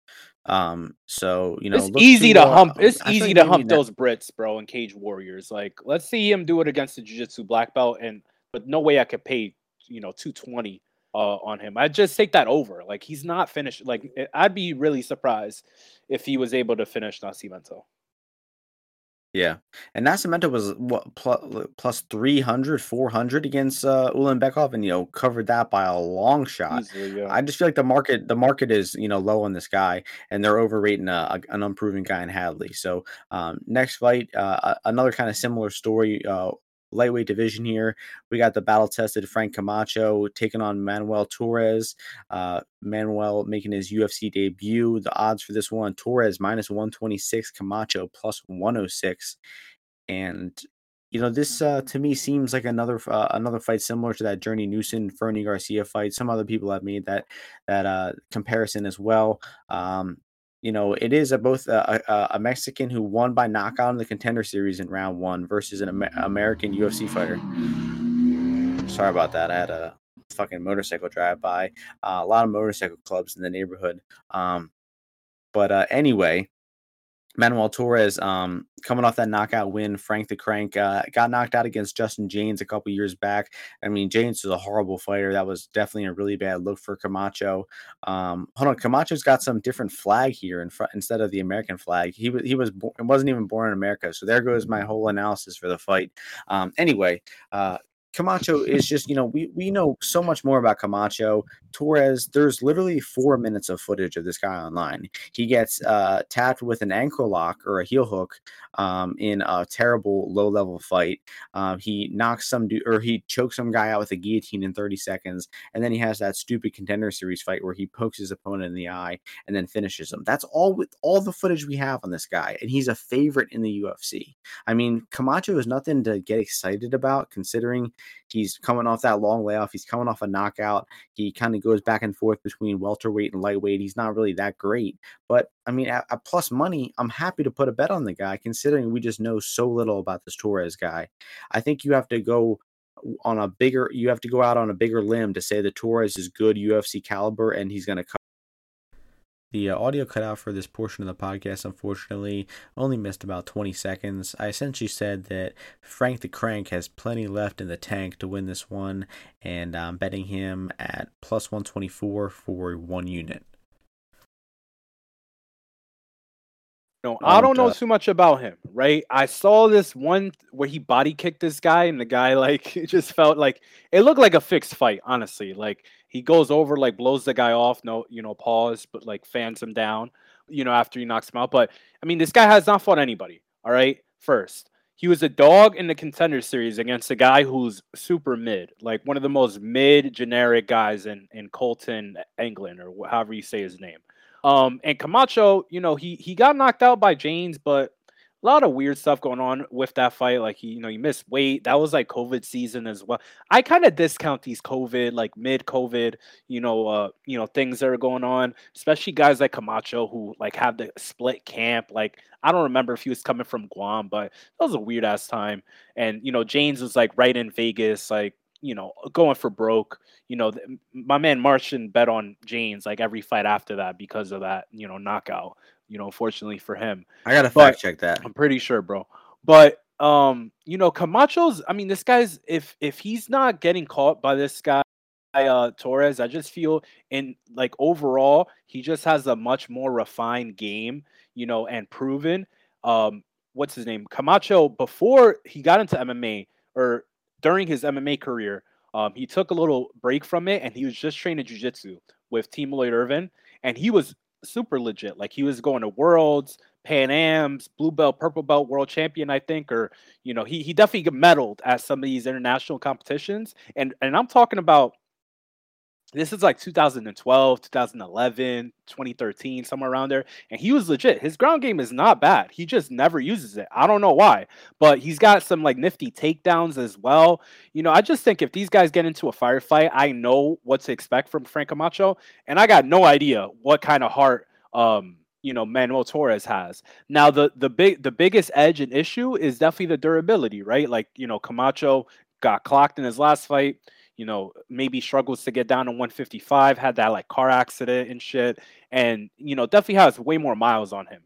Um, so you know, it's easy to hump. It's easy to hump that... those Brits, bro, and Cage Warriors. Like, let's see him do it against the Jiu Jitsu black belt, and but no way I could pay you know two twenty uh, on him. I'd just take that over. Like he's not finished. Like I'd be really surprised if he was able to finish Nascimento. Yeah. And Nascimento was what plus, plus 300, 400 against uh Ulanbekov and you know covered that by a long shot. Easily, yeah. I just feel like the market the market is, you know, low on this guy and they're overrating a, a, an unproven guy in Hadley. So, um next fight uh another kind of similar story uh lightweight division here. We got the battle tested Frank Camacho taking on Manuel Torres. Uh, Manuel making his UFC debut. The odds for this one Torres minus 126, Camacho plus 106. And you know, this uh, to me seems like another uh, another fight similar to that Journey Newson Fernie Garcia fight. Some other people have made that that uh, comparison as well. Um, you know, it is a both a, a, a, Mexican who won by knockout in the contender series in round one versus an Amer- American UFC fighter. Sorry about that. I had a fucking motorcycle drive by. Uh, a lot of motorcycle clubs in the neighborhood. Um, but uh, anyway, Manuel Torres, um, coming off that knockout win, Frank the Crank uh, got knocked out against Justin Jaynes a couple years back. I mean, Jaynes was a horrible fighter. That was definitely a really bad look for Camacho. Um, hold on, Camacho's got some different flag here in front instead of the American flag. He was he was bo- wasn't even born in America. So there goes my whole analysis for the fight. Um, anyway, uh, Camacho is just, you know, we, we know so much more about Camacho. Torres, there's literally four minutes of footage of this guy online. He gets uh, tapped with an ankle lock or a heel hook um, in a terrible low level fight. Um, he knocks some dude or he chokes some guy out with a guillotine in 30 seconds. And then he has that stupid contender series fight where he pokes his opponent in the eye and then finishes him. That's all with all the footage we have on this guy. And he's a favorite in the UFC. I mean, Camacho is nothing to get excited about considering he's coming off that long layoff. He's coming off a knockout. He kind of goes back and forth between welterweight and lightweight. He's not really that great. But I mean, at, at plus money, I'm happy to put a bet on the guy considering we just know so little about this Torres guy. I think you have to go on a bigger you have to go out on a bigger limb to say that Torres is good UFC caliber and he's going to the uh, audio cut out for this portion of the podcast, unfortunately, only missed about 20 seconds. I essentially said that Frank the Crank has plenty left in the tank to win this one, and I'm betting him at plus 124 for one unit. No, I don't know too much about him, right? I saw this one where he body kicked this guy, and the guy like it just felt like it looked like a fixed fight, honestly. Like he goes over, like blows the guy off, no, you know, pause, but like fans him down, you know, after he knocks him out. But I mean, this guy has not fought anybody, all right. First, he was a dog in the contender series against a guy who's super mid, like one of the most mid generic guys in in Colton, England, or however you say his name. Um, and Camacho, you know, he he got knocked out by Jaynes, but a lot of weird stuff going on with that fight. Like he, you know, he missed weight. That was like COVID season as well. I kind of discount these COVID, like mid COVID, you know, uh, you know, things that are going on, especially guys like Camacho who like have the split camp. Like I don't remember if he was coming from Guam, but that was a weird ass time. And you know, Jaynes was like right in Vegas, like you know, going for broke. You know, my man Martian bet on Jaynes like every fight after that because of that, you know, knockout. You know, fortunately for him. I gotta fact check that. I'm pretty sure, bro. But um, you know, Camacho's. I mean, this guy's if if he's not getting caught by this guy, uh, Torres, I just feel in like overall he just has a much more refined game. You know, and proven. Um, what's his name? Camacho before he got into MMA or during his MMA career, um, he took a little break from it and he was just training jiu-jitsu with Team Lloyd Irvin. And he was super legit. Like he was going to worlds, Pan Am's, blue belt, purple belt, world champion, I think, or you know, he he definitely medaled at some of these international competitions. And and I'm talking about this is like 2012, 2011, 2013, somewhere around there. And he was legit. His ground game is not bad. He just never uses it. I don't know why, but he's got some like nifty takedowns as well. You know, I just think if these guys get into a firefight, I know what to expect from Frank Camacho. And I got no idea what kind of heart um you know Manuel Torres has. Now the the big the biggest edge and issue is definitely the durability, right? Like, you know, Camacho got clocked in his last fight you know, maybe struggles to get down to 155, had that like car accident and shit. And, you know, definitely has way more miles on him.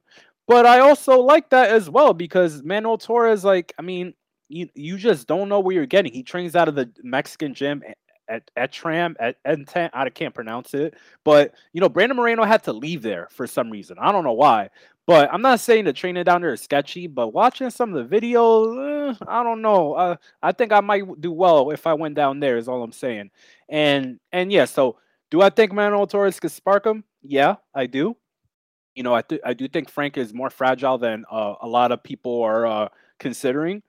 But I also like that as well because Manuel Torres, like, I mean, you, you just don't know where you're getting. He trains out of the Mexican gym at at Tram at. I can't pronounce it, but you know Brandon Moreno had to leave there for some reason. I don't know why, but I'm not saying the training down there is sketchy, but watching some of the videos, eh, I don't know. Uh, I think I might do well if I went down there. Is all I'm saying. And and yeah, so do I think Manuel Torres could spark him? Yeah, I do. You know, I th- I do think Frank is more fragile than uh, a lot of people are uh, considering,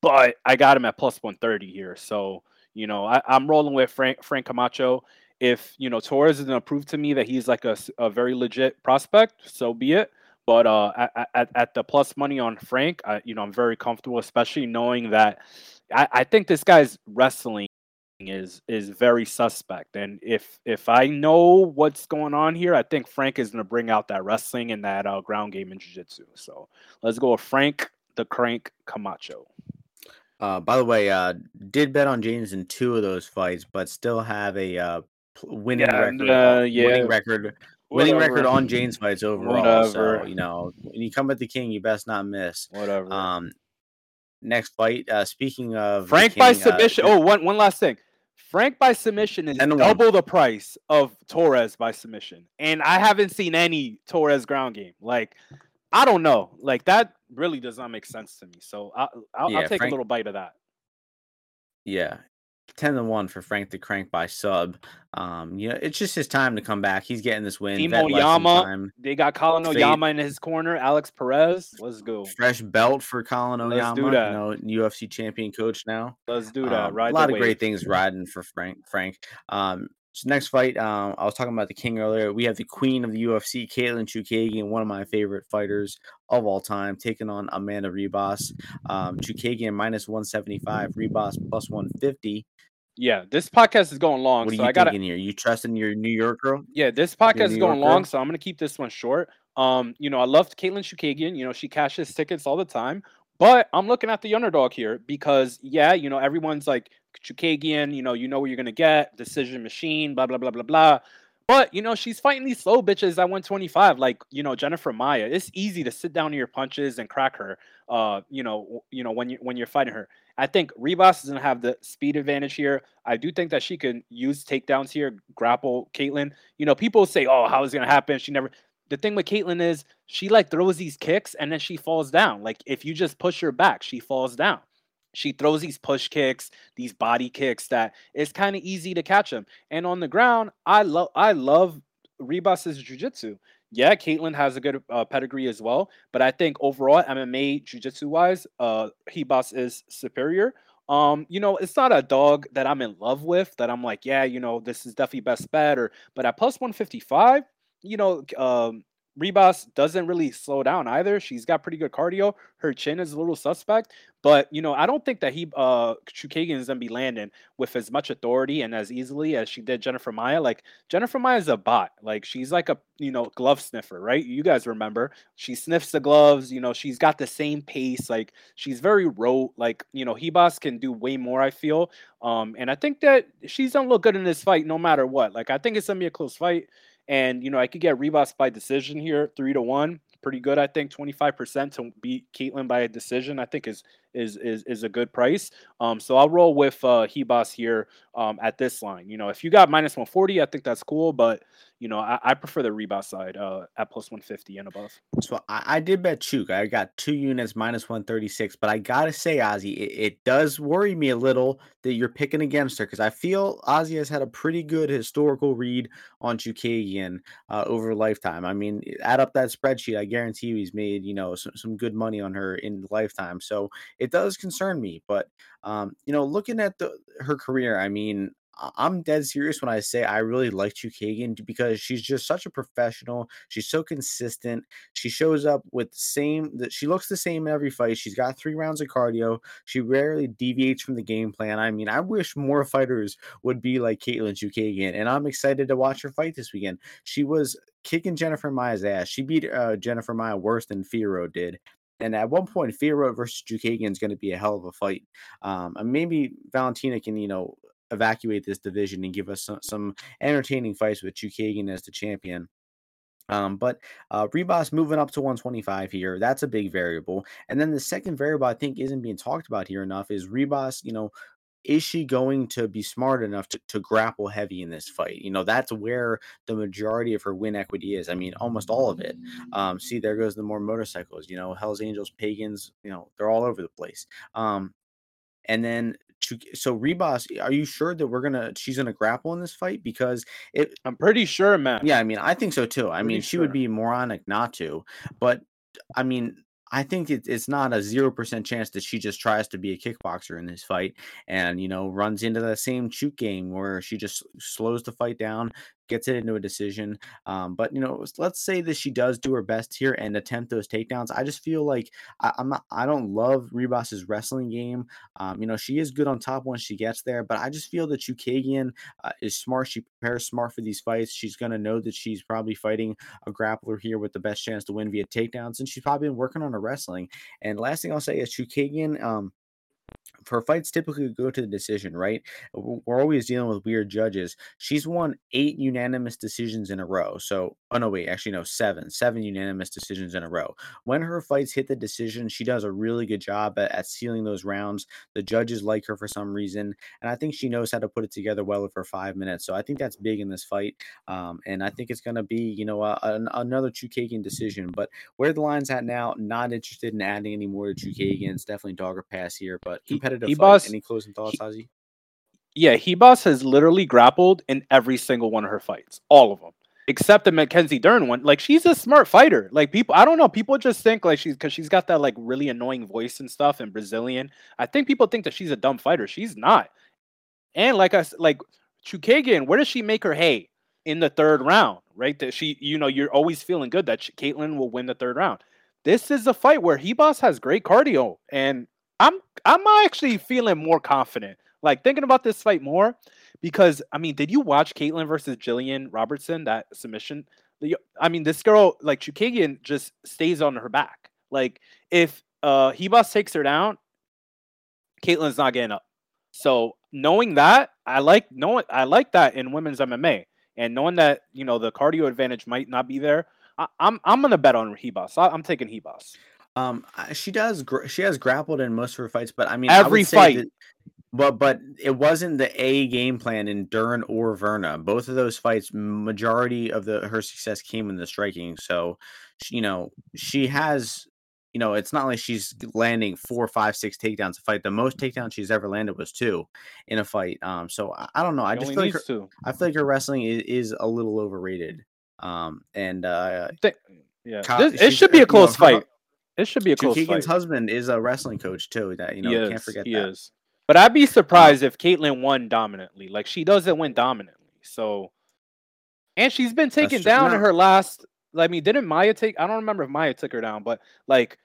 but I got him at plus 130 here. So you know, I, am rolling with Frank Frank Camacho. If you know Torres is going to prove to me that he's like a, a very legit prospect, so be it. But uh, at, at, at, the plus money on Frank, I, you know, I'm very comfortable, especially knowing that I, I think this guy's wrestling is is very suspect. And if if I know what's going on here, I think Frank is going to bring out that wrestling and that uh, ground game in jiu-jitsu. So let's go with Frank the Crank Camacho. Uh, by the way, uh, did bet on Jaynes in two of those fights, but still have a uh, winning yeah, record. Uh, yeah. Winning record winning record on Jaynes fights overall. Whatever. So you know, when you come at the king, you best not miss. Whatever. Um, next fight. Uh, speaking of Frank king, by uh, submission. Uh, oh, one one last thing. Frank by submission is double the price of Torres by submission, and I haven't seen any Torres ground game. Like, I don't know. Like that really does not make sense to me. So I, will yeah, take Frank, a little bite of that. Yeah, 10 to 1 for Frank the Crank by sub. Um, you know, it's just his time to come back. He's getting this win. Team Oyama. They got Colin Oyama in his corner. Alex Perez. Let's go. Fresh belt for Colin Oyama. Let's do that. You know, UFC champion coach now. Let's do that. Um, a lot of great things riding for Frank. Frank. Um, so next fight, um, I was talking about the king earlier. We have the queen of the UFC, Katlyn Chookagian, one of my favorite fighters of all time, taking on Amanda Ribas. Um, Chookagian minus 175, Ribas plus 150. Yeah, this podcast is going long. What are so you I got thinking here? You trusting your New York girl? Yeah, this podcast is going long, so I'm gonna keep this one short. Um, you know, I loved Katlyn Chookagian. You know, she cashes tickets all the time. But I'm looking at the underdog here because yeah, you know, everyone's like Chookagian, you know, you know what you're gonna get, decision machine, blah blah blah blah blah. But you know, she's fighting these slow bitches at 125, like you know Jennifer Maia. It's easy to sit down to your punches and crack her. Uh, you know, you know when you when you're fighting her. I think is gonna have the speed advantage here. I do think that she can use takedowns here, grapple Katlyn. You know, people say, "Oh, how is it gonna happen?" She never. the thing with Katlyn is she like throws these kicks and then she falls down. Like if you just push her back, she falls down. She throws these push kicks, these body kicks that it's kind of easy to catch them. And on the ground, I love I love Ribas's jiu-jitsu. Yeah, Katlyn has a good uh, pedigree as well, but I think overall MMA jiu-jitsu wise, uh Ribas is superior. Um, you know, it's not a dog that I'm in love with that I'm like, yeah, you know, this is definitely best bet or but at plus 155, you know, um Ribas doesn't really slow down either. She's got pretty good cardio. Her chin is a little suspect, but you know, I don't think that he uh Chookagian is gonna be landing with as much authority and as easily as she did Jennifer Maia. Like Jennifer Maia is a bot. Like she's like a you know glove sniffer, right? You guys remember she sniffs the gloves. You know, she's got the same pace. Like she's very rote. Like you know, Ribas can do way more. I feel. Um, and I think that she's gonna look good in this fight no matter what. Like I think it's gonna be a close fight. And you know, I could get Ribas by decision here, three to one. Pretty good, I think. Twenty five percent to beat Katlyn by a decision, I think is is is is a good price. Um, so I'll roll with uh Ribas here um at this line. You know, if you got minus one forty, I think that's cool, but you know, I, I prefer the Ribas side uh at plus one fifty and above. So I, I, did bet Chook. I got two units minus one thirty six, but I gotta say, Ozzy, it, it, does worry me a little that you're picking against her because I feel Ozzy has had a pretty good historical read on Chookagian uh, over lifetime. I mean, add up that spreadsheet, I guarantee you he's made you know some, some good money on her in lifetime. So does concern me. But um, you know, looking at the her career, I mean, I'm dead serious when I say I really like Chookagian because she's just such a professional. She's so consistent. She shows up with the same that she looks the same in every fight. She's got three rounds of cardio. She rarely deviates from the game plan. I mean, I wish more fighters would be like Katlyn Chookagian, and I'm excited to watch her fight this weekend. She was kicking Jennifer Maia's ass. She beat uh, Jennifer Maia worse than Fiorot did. And at one point, Fiorot versus Chookagian is going to be a hell of a fight. Um, and maybe Valentina can, you know, evacuate this division and give us some, some entertaining fights with Chookagian as the champion. Um, but uh, moving up to 125 here, that's a big variable. And then the second variable I think isn't being talked about here enough is Ribas, you know, is she going to be smart enough to, to grapple heavy in this fight? You know, that's where the majority of her win equity is. I mean, almost all of it. Um, see, there goes the more motorcycles, you know, Hells Angels, Pagans, you know, they're all over the place. Um, and then so Ribas, are you sure that we're gonna she's gonna grapple in this fight? Because it I'm pretty sure, man. Yeah, I mean, I think so too. I pretty mean, she sure. would be moronic not to, but I mean, I think it, it's not a zero percent chance that she just tries to be a kickboxer in this fight, and you know runs into the same shoot game where she just slows the fight down, gets it into a decision. Um, but you know, let's say that she does do her best here and attempt those takedowns. I just feel like I, am not. I don't love Ribas's wrestling game. Um, you know, she is good on top once she gets there, but I just feel that Chookagian uh, is smart. She prepares smart for these fights. She's gonna know that she's probably fighting a grappler here with the best chance to win via takedowns, and she's probably been working on her wrestling. And last thing I'll say is Chookagian. Um, for fights typically go to the decision, right? We're always dealing with weird judges. She's won eight unanimous decisions in a row. So, oh no, wait, actually, no, seven, seven unanimous decisions in a row. When her fights hit the decision, she does a really good job at, at sealing those rounds. The judges like her for some reason, and I think she knows how to put it together well for five minutes. So, I think that's big in this fight. Um, and I think it's going to be, you know, a, a, another Chookagian decision. But where the line's at now, not interested in adding any more to Chookagian. It's definitely dog or pass here, but competitive competitive Ribas, fight. Any closing thoughts, Ozzy? Yeah, Ribas has literally grappled in every single one of her fights, all of them, except the Mackenzie Dern one. Like she's a smart fighter. Like people, I don't know. People just think like she's because she's got that like really annoying voice and stuff and Brazilian. I think people think that she's a dumb fighter. She's not. And like I like Chookagian, where does she make her hay in the third round? Right, that she, you know, you're always feeling good that she, Katlyn will win the third round. This is a fight where Ribas has great cardio, and I'm I'm actually feeling more confident. Like thinking about this fight more because I mean, did you watch Katlyn versus Jillian Robertson that submission? I mean, this girl like Chookagian just stays on her back. Like if uh Ribas takes her down, Katlyn's not getting up. So knowing that, I like knowing I like that in women's MMA, and knowing that you know the cardio advantage might not be there, I, am I'm, I'm gonna bet on Ribas. I, am taking Ribas. Um, she does. She has grappled in most of her fights, but I mean, every I fight. That, but but it wasn't the A game plan in Dern or Virna. Both of those fights, majority of the her success came in the striking. So, you know, she has, you know, it's not like she's landing four, five, six takedowns a fight. The most takedowns she's ever landed was two in a fight. Um, so I, I don't know. I just feel like her, two. I feel like her wrestling is, is a little overrated. Um, and uh, yeah, this, it should be a close know, fight. It should be a close Keegan's husband is a wrestling coach too. That you know, he can't forget he that. Is. But I'd be surprised if Katlyn won dominantly. Like she doesn't win dominantly. So, and she's been taken down no. in her last. I mean, didn't Maia take? I don't remember if Maia took her down, but like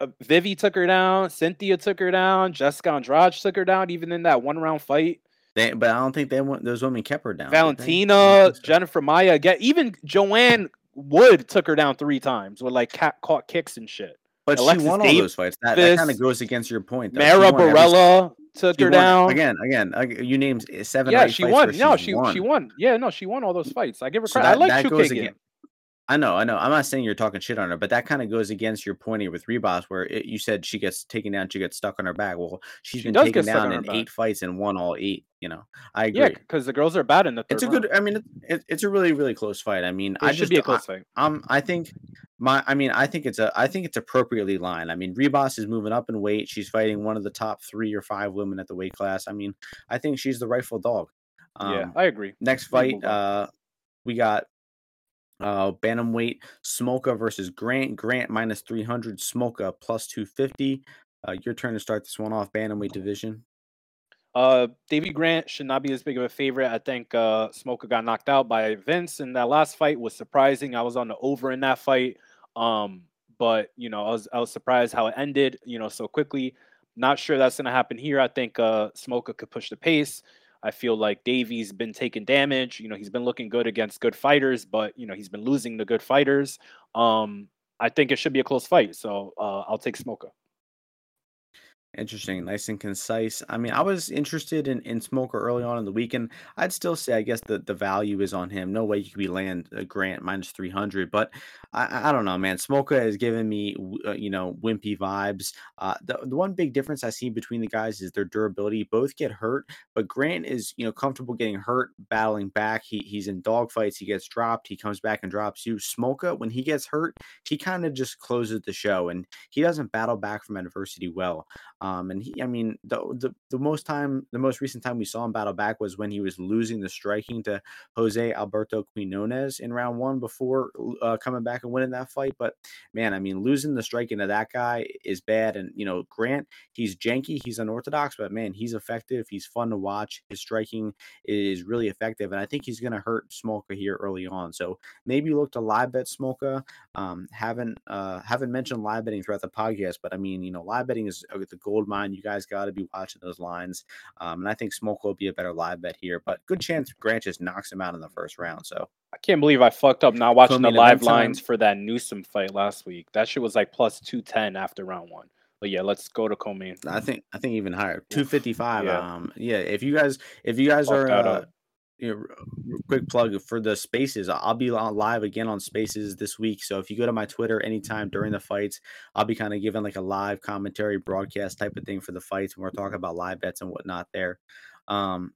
uh, Vivi took her down, Cynthia took her down, Jessica Andrade took her down, even in that one round fight. They, but I don't think they want those women kept her down. Valentina. Jennifer Maia, get even Joanne Wood took her down three times with like cat caught kicks and shit. But Alexis she won all those fights. That, that kind of goes against your point. Though. Mara Borella took her down again. Again, uh, you named seven. Yeah, she won. No, she won. she won. Yeah, no, she won all those fights. I give her credit. So that, I like Chookagian. I know, I know. I'm not saying you're talking shit on her, but that kind of goes against your point here with Ribas, where it, you said she gets taken down, she gets stuck on her back. Well, she's she been taken down in eight fights and won all eight. You know, I agree. Yeah, because the girls are bad in the. it's a good. I mean, it, it's a really, really close fight. I mean, it I should just, be a close I, fight. Um, I think my, I mean, I think it's a, I think it's appropriately lined. I mean, Ribas is moving up in weight. She's fighting one of the top three or five women at the weight class. I mean, I think she's the rightful dog. Um, yeah, I agree. Next fight, uh, we got uh, bantamweight Smolka versus Grant. Grant minus 300, Smolka plus 250. Uh, your turn to start this one off, bantamweight division. Uh, Davey Grant should not be as big of a favorite. I think uh, Smolka got knocked out by Vince in that last fight was surprising. I was on the over in that fight, um, but you know I was I was surprised how it ended. You know so quickly. Not sure that's going to happen here. I think uh, Smolka could push the pace. I feel like Davey's been taking damage. You know, he's been looking good against good fighters, but you know, he's been losing the good fighters. Um, I think it should be a close fight. So uh, I'll take Smolka. Interesting, nice and concise. I mean, I was interested in, in Smolka early on in the weekend. I'd still say, I guess the, the value is on him. No way you could be land a Grant minus three hundred, but I, I don't know, man. Smolka has given me uh, you know wimpy vibes. Uh, the the one big difference I see between the guys is their durability. Both get hurt, but Grant is you know comfortable getting hurt, battling back. He he's in dogfights. He gets dropped. He comes back and drops you. Smolka, when he gets hurt, he kind of just closes the show, and he doesn't battle back from adversity well. And he, I mean, the, the the most time, the most recent time we saw him battle back was when he was losing the striking to Jose Alberto Quinones in round one before uh, coming back and winning that fight. But man, I mean, losing the striking to that guy is bad. And you know, Grant, he's janky, he's unorthodox, but man, he's effective. He's fun to watch. His striking is really effective, and I think he's going to hurt Smolka here early on. So maybe look to live bet Smolka. Um, haven't uh, haven't mentioned live betting throughout the podcast, but I mean, you know, live betting is the the gold mine. You guys got to be watching those lines. Um, and I think Smoke will be a better live bet here, but good chance Grant just knocks him out in the first round. So I can't believe I fucked up not watching the live lines for that Newson fight last week. That shit was like plus 210 after round one. But yeah, let's go to co-main. I think I think even higher, two fifty five. Yeah. Um, yeah. If you guys if you guys Fuck are uh, you know, quick plug for the spaces. I'll be live again on spaces this week. So if you go to my Twitter anytime during the fights, I'll be kind of giving like a live commentary broadcast type of thing for the fights. And we're talking about live bets and whatnot there. Um,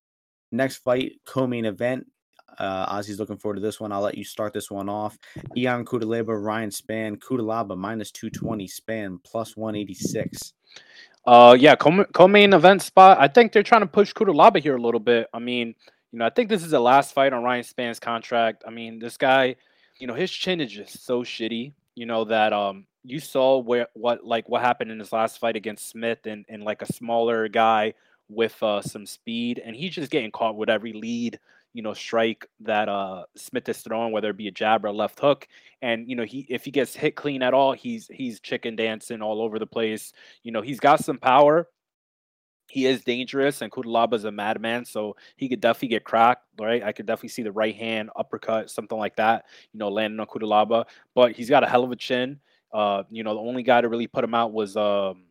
next fight, co main event. Uh, Ozzy's looking forward to this one. I'll let you start this one off. Ion Cutelaba, Ryan Spann, Cutelaba minus 220, Spann plus 186. Uh, yeah, co main event spot. I think they're trying to push Cutelaba here a little bit. I mean, you know, I think this is the last fight on Ryan Spann's contract. I mean, this guy, you know, his chin is just so shitty. You know that um you saw where what like what happened in his last fight against Smith and and like a smaller guy with uh some speed, and he's just getting caught with every lead you know strike that uh Smith is throwing, whether it be a jab or a left hook. And you know he if he gets hit clean at all, he's he's chicken dancing all over the place. You know he's got some power, he is dangerous, and Cutelaba is a madman, so he could definitely get cracked, right? I could definitely see the right hand uppercut, something like that, you know, landing on Cutelaba. But he's got a hell of a chin. Uh, you know, the only guy to really put him out was um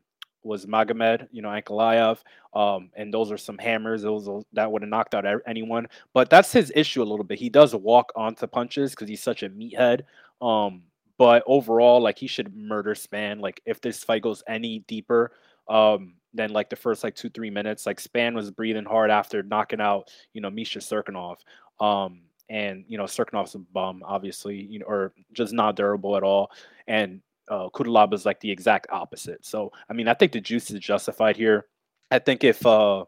was Magomed, you know, Ankalaev. Um, and those are some hammers. Those that would have knocked out anyone. But that's his issue a little bit. He does walk onto punches because he's such a meathead. Um, but overall, like he should murder Spann. Like if this fight goes any deeper, um, than like the first like two three minutes. Like Spann was breathing hard after knocking out you know Misha Cirkunov. Um, and you know Cirkunov's a bum, obviously, you know, or just not durable at all. And uh, Cutelaba is like the exact opposite. So I mean, I think the juice is justified here. I think if uh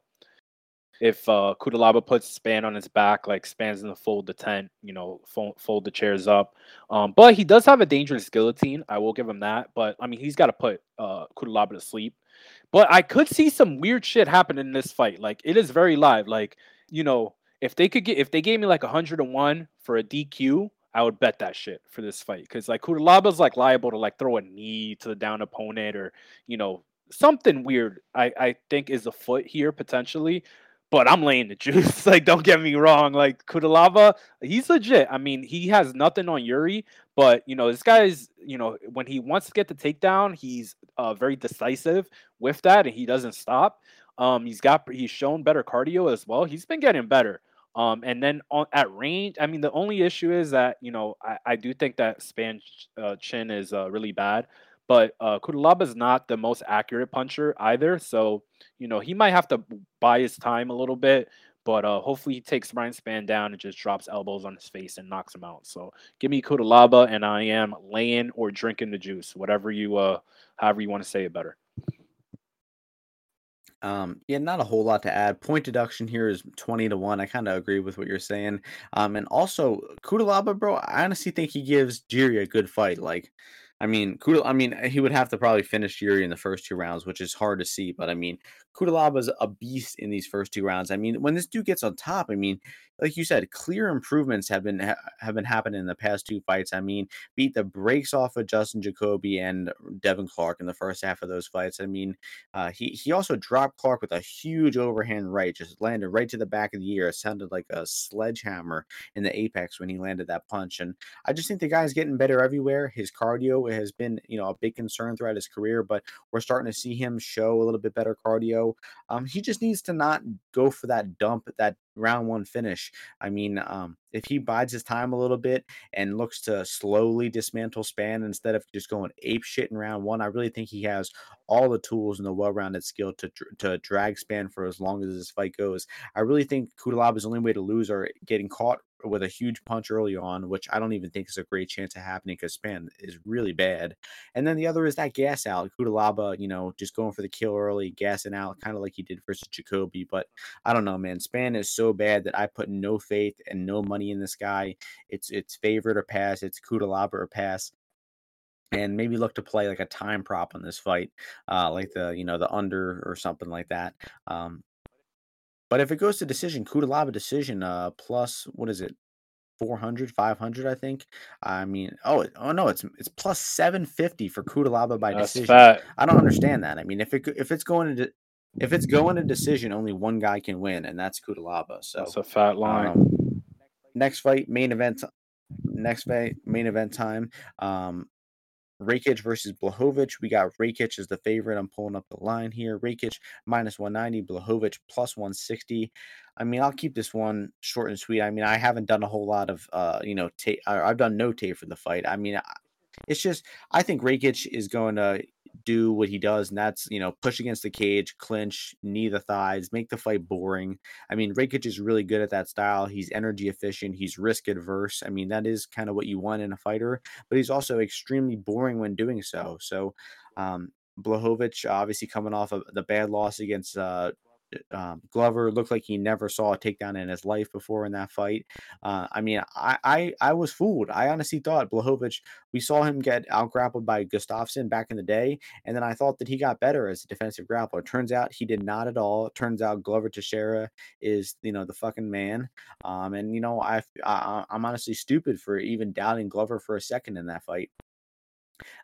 if uh Cutelaba puts Spann on his back, like Spann's in the fold the tent, you know, fold, fold the chairs up. Um, but he does have a dangerous guillotine. I will give him that. But I mean, he's got to put uh Cutelaba to sleep. But I could see some weird shit happen in this fight. Like it is very live. Like you know, if they could get if they gave me like 101 for a DQ, I would bet that shit for this fight because like Cutelaba's like liable to like throw a knee to the down opponent or you know something weird. I I think is a foot here potentially, but I'm laying the juice. like don't get me wrong, like Cutelaba, he's legit. I mean he has nothing on Yuri, but you know this guy's you know when he wants to get the takedown, he's uh, very decisive with that and he doesn't stop. Um, he's got he's shown better cardio as well. He's been getting better. Um, and then on at range, I mean, the only issue is that you know I, I do think that Spann uh, chin is uh, really bad, but uh, Cutelaba is not the most accurate puncher either. So you know he might have to buy his time a little bit, but uh, hopefully he takes Ryan Spann down and just drops elbows on his face and knocks him out. So give me Cutelaba, and I am laying or drinking the juice, whatever you uh, however you want to say it better. Um, yeah, not a whole lot to add. Point deduction here is 20 to 1. I kind of agree with what you're saying. Um, and also Cutelaba, bro, I honestly think he gives Jiri a good fight. Like, I mean, Kudal, I mean, he would have to probably finish Yuri in the first two rounds, which is hard to see. But I mean, Cutelaba's a beast in these first two rounds. I mean, when this dude gets on top, I mean, like you said, clear improvements have been ha- have been happening in the past two fights. I mean, beat the brakes off of Justin Jacoby and Devin Clark in the first half of those fights. I mean, uh, he he also dropped Clark with a huge overhand right, just landed right to the back of the ear. It sounded like a sledgehammer in the apex when he landed that punch. And I just think the guy's getting better everywhere. His cardio has been, you know, a big concern throughout his career, but we're starting to see him show a little bit better cardio. Um, he just needs to not go for that dump, that round one finish. I mean, um, if he bides his time a little bit and looks to slowly dismantle Spann instead of just going ape shit in round one, I really think he has all the tools and the well-rounded skill to to drag Spann for as long as this fight goes. I really think Kudalab is the only way to lose or getting caught with a huge punch early on, which I don't even think is a great chance of happening because Spann is really bad. And then the other is that gas out. Cutelaba, you know, just going for the kill early, gassing out, kind of like he did versus Jacoby. But I don't know, man. Spann is so bad that I put no faith and no money in this guy. It's it's favorite or pass. It's Cutelaba or pass and maybe look to play like a time prop on this fight, uh, like the you know the under or something like that. Um, but if it goes to decision, Cutelaba decision, uh, plus what is it? 400, 500, I think. I mean, oh, oh no, it's it's plus 750 for Cutelaba by That's decision. Fat. I don't understand that. I mean, if it if it's going to if it's going to decision, only one guy can win, and that's Cutelaba. So that's a fat line. Um, next fight, main event. Next fight, main event time. Um, Rakic versus Blachowicz. We got Rakic as the favorite. I'm pulling up the line here. Rakic minus 190, Blachowicz plus 160. I mean, I'll keep this one short and sweet. I mean, I haven't done a whole lot of, uh, you know, tape. I've done no tape for the fight. I mean, it's just I think Rakic is going to do what he does, and that's you know push against the cage, clinch, knee the thighs, make the fight boring. I mean, Rakic is really good at that style. He's energy efficient. He's risk adverse. I mean, that is kind of what you want in a fighter, but he's also extremely boring when doing so. So, um, Blachowicz obviously coming off of the bad loss against uh, um, Glover looked like he never saw a takedown in his life before in that fight. Uh, I mean, I, I I was fooled. I honestly thought Blachowicz. We saw him get out grappled by Gustafsson back in the day, and then I thought that he got better as a defensive grappler. Turns out he did not at all. Turns out Glover Teixeira is you know the fucking man. Um, and you know I, I I'm honestly stupid for even doubting Glover for a second in that fight.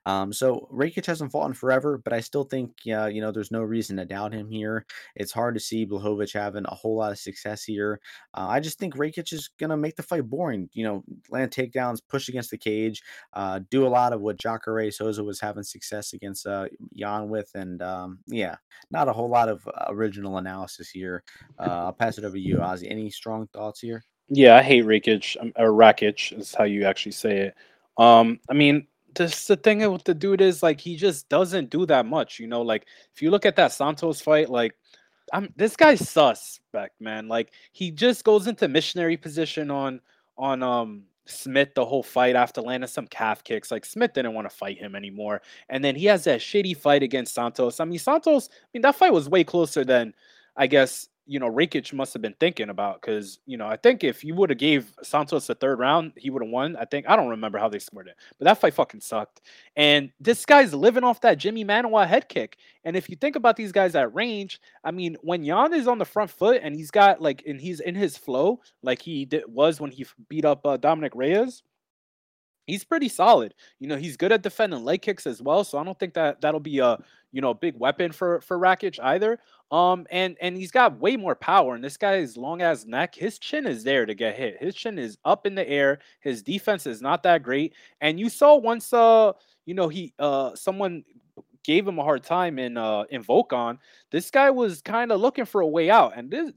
Um, so Rakic hasn't fought in forever, but I still think uh, you know there's no reason to doubt him here. It's hard to see Blachowicz having a whole lot of success here. Uh, I just think Rakic is gonna make the fight boring. You know, land takedowns, push against the cage, uh, do a lot of what Jacare Souza was having success against uh, Jan with, and um, yeah, not a whole lot of uh, original analysis here. Uh, I'll pass it over to you, Ozzy. Any strong thoughts here? Yeah, I hate Rakic um, or Rakic is how you actually say it. Um, I mean, this the thing with the dude is like he just doesn't do that much. You know, like if you look at that Santos fight, like I'm this guy's suspect, man. Like he just goes into missionary position on on um Smith the whole fight after landing some calf kicks. Like Smith didn't want to fight him anymore. And then he has that shitty fight against Santos. I mean, Santos, I mean, that fight was way closer than I guess you know Rakic must have been thinking about because you know I think if you would have gave Santos a third round, he would have won. I think I don't remember how they scored it, but that fight fucking sucked. And this guy's living off that Jimmy Manuwa head kick. And if you think about these guys at range, I mean, when Jan is on the front foot and he's got like and he's in his flow like he did, was when he beat up uh, Dominick Reyes, he's pretty solid. You know, he's good at defending leg kicks as well. So I don't think that that'll be a you know big weapon for for Rakic either. Um, and and he's got way more power. And this guy's long as neck, his chin is there to get hit. His chin is up in the air. His defense is not that great. And you saw once uh you know he uh someone gave him a hard time in uh in Volkan. This guy was kind of looking for a way out, and this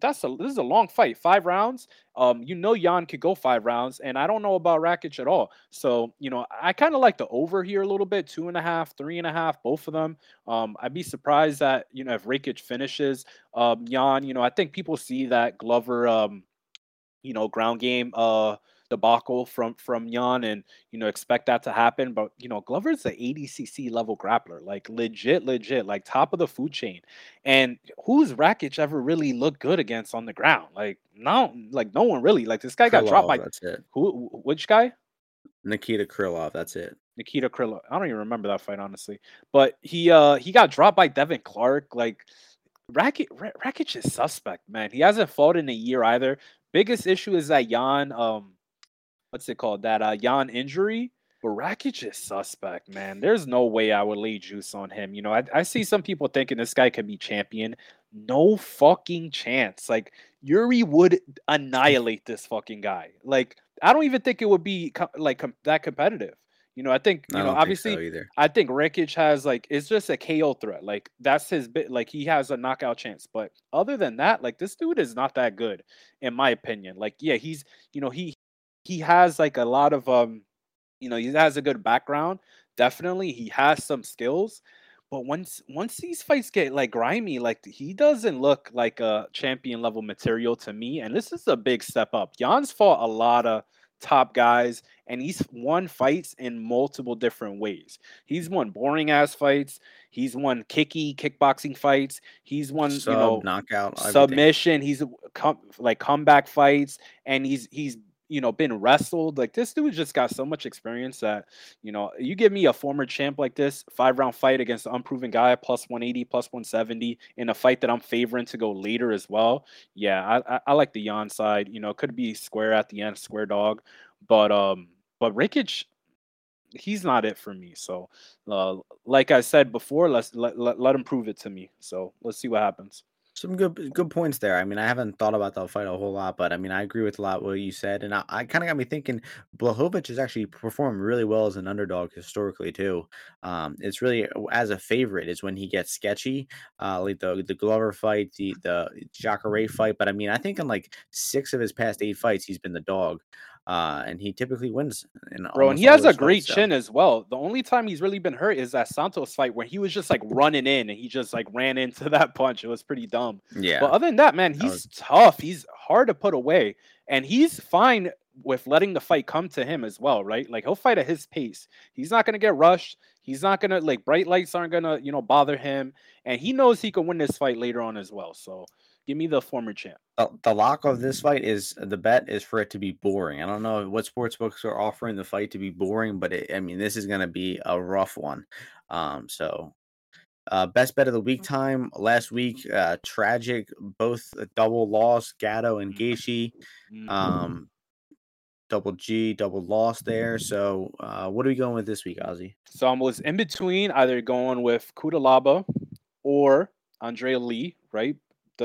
that's a this is a long fight, five rounds. Um, you know Jan could go five rounds, and I don't know about Rakic at all. So you know I kind of like the over here a little bit, two and a half, three and a half, both of them. Um, I'd be surprised that you know if Rakic finishes um Jan. You know I think people see that Glover um you know ground game uh debacle from from Jan and you know expect that to happen. But you know, Glover's an ADCC level grappler, like legit, legit, like top of the food chain. And who's Rakic ever really looked good against on the ground? Like no, like no one really. Like this guy Krylov, got dropped by that's it. Who? Which guy? Nikita Krylov. That's it. Nikita Krylov. I don't even remember that fight honestly, but he uh he got dropped by Devin Clark. Like Rakic, Rakic is suspect, man. He hasn't fought in a year either. Biggest issue is that Jan um what's it called? That uh Jan injury. But Rakic is suspect, man. There's no way I would lay juice on him. You know, I, I see some people thinking this guy could be champion. No fucking chance. Like Yuri would annihilate this fucking guy. Like I don't even think it would be co- like com- that competitive. You know, I think you I know obviously. Think so I think Rakic has like it's just a KO threat. Like that's his bit. Like he has a knockout chance. But other than that, like this dude is not that good, in my opinion. Like yeah, he's you know he he has like a lot of um you know he has a good background. Definitely he has some skills. But once once these fights get like grimy like he doesn't look like a champion level material to me. And this is a big step up. Jan's fought a lot of top guys and he's won fights in multiple different ways. He's won boring ass fights. He's won kicky kickboxing fights. He's won Sub, you know knockout submission. Everything. he's come like comeback fights. And he's he's you know, been wrestled. Like this dude just got so much experience that, you know, you give me a former champ like this, five round fight against an unproven guy, plus 180, plus 170 in a fight that I'm favoring to go later as well. Yeah, I, I, I like the Jan side. You know, could be square at the end, square dog. But um, but Rakic, he's not it for me. So, uh, like I said before, let's let, let, let him prove it to me. So let's see what happens. Some good good points there. I mean, I haven't thought about that fight a whole lot, but I mean, I agree with a lot what you said, and I, I kind of got me thinking. Blachowicz has actually performed really well as an underdog historically too. Um, it's really as a favorite is when he gets sketchy, uh, like the the Glover fight, the the Jacare fight. But I mean, I think in like six of his past eight fights, he's been the dog uh, and he typically wins. Bro, and he has a great chin as well. The only time he's really been hurt is that Santos fight where he was just like running in and he just like ran into that punch. It was pretty dumb. Yeah. But other than that, man, he's was... tough. He's hard to put away, and he's fine with letting the fight come to him as well, right? Like he'll fight at his pace. He's not gonna get rushed. He's not gonna like bright lights aren't gonna you know bother him, and he knows he can win this fight later on as well. So Give me the former champ. The, the lock of this fight is the bet is for it to be boring. I don't know what sports books are offering the fight to be boring, but it, I mean this is going to be a rough one. Um, so uh, best bet of the week time last week. Uh, tragic, both double loss, Gatto and Gaethje. Mm-hmm. Um, double G, double loss there. So, uh, what are we going with this week, Ozzy? So I was in between either going with Cutelaba or Andrea Lee, right?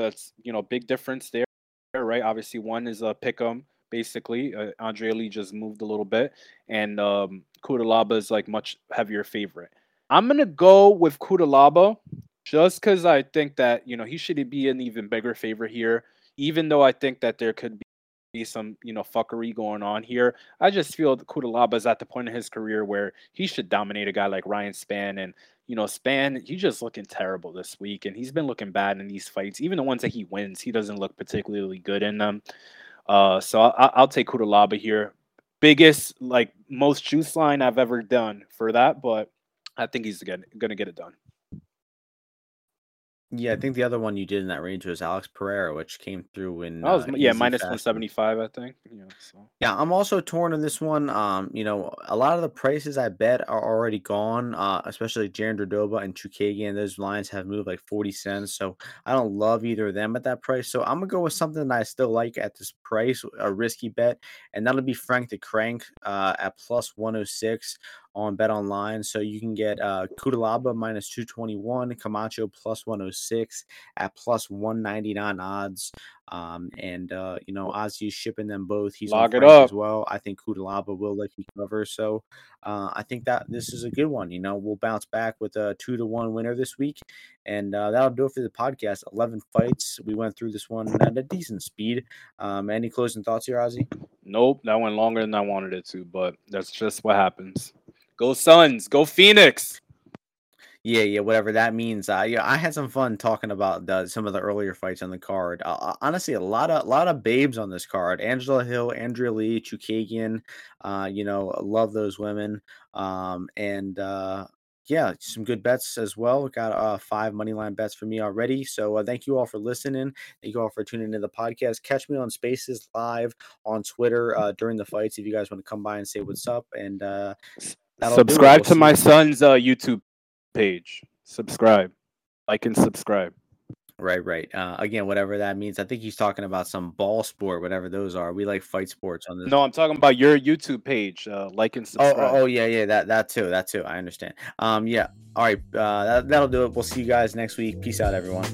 That's you know big difference there, right? Obviously, one is a pick 'em basically. Uh, Andrea Lee just moved a little bit, and um, Cutelaba is like much heavier favorite. I'm gonna go with Cutelaba just because I think that you know he should be an even bigger favorite here. Even though I think that there could be some you know fuckery going on here. I just feel Cutelaba is at the point in his career where he should dominate a guy like Ryan Spann and you know, Spann, he's just looking terrible this week, and he's been looking bad in these fights. Even the ones that he wins, he doesn't look particularly good in them. Uh, so I, will take Cutelaba here. Biggest, like most juice line I've ever done for that, but I think he's going to get it done. Yeah, I think the other one you did in that range was Alex Pereira, which came through in was, uh, yeah minus one seventy five, I think. Yeah, so. yeah, I'm also torn on this one. Um, you know, a lot of the prices I bet are already gone. Uh, especially Jandiroba and Chookagian. Those lines have moved like forty cents, so I don't love either of them at that price. So I'm gonna go with something that I still like at this price, a risky bet, and that'll be Frank the Crank uh, at plus one hundred oh six on BetOnline. So you can get uh, Cutelaba minus 221, Camacho plus 106 at plus 199 odds. Um, and uh, you know, Ozzy's shipping them both. He's Lock it up as well. I think Cutelaba will likely cover. So uh, I think that this is a good one. You know, we'll bounce back with a two to one winner this week, and uh, that'll do it for the podcast. Eleven fights. We went through this one at a decent speed. Um, any closing thoughts here, Ozzy? Nope, that went longer than I wanted it to, but that's just what happens. Go Suns. Go Phoenix. Yeah, yeah, whatever that means. Uh, yeah, I had some fun talking about the, some of the earlier fights on the card. Uh, uh honestly, a lot of a lot of babes on this card. Angela Hill, Andrea Lee, Chookagian. Uh, you know, love those women. Um, and uh, yeah, some good bets as well. Got uh, five money line bets for me already. So uh, thank you all for listening. Thank you all for tuning into the podcast. Catch me on Spaces live on Twitter uh, during the fights if you guys want to come by and say what's up. And That'll subscribe to my son's uh, YouTube page. Subscribe, like, and subscribe. Right, right. Uh, again, whatever that means. I think he's talking about some ball sport, whatever those are. We like fight sports on this. No, I'm talking about your YouTube page. Uh, like and oh, oh, subscribe. Oh, oh, yeah, yeah. That, that too. That too. I understand. Um, yeah. All right. Uh, that, that'll do it. We'll see you guys next week. Peace out, everyone.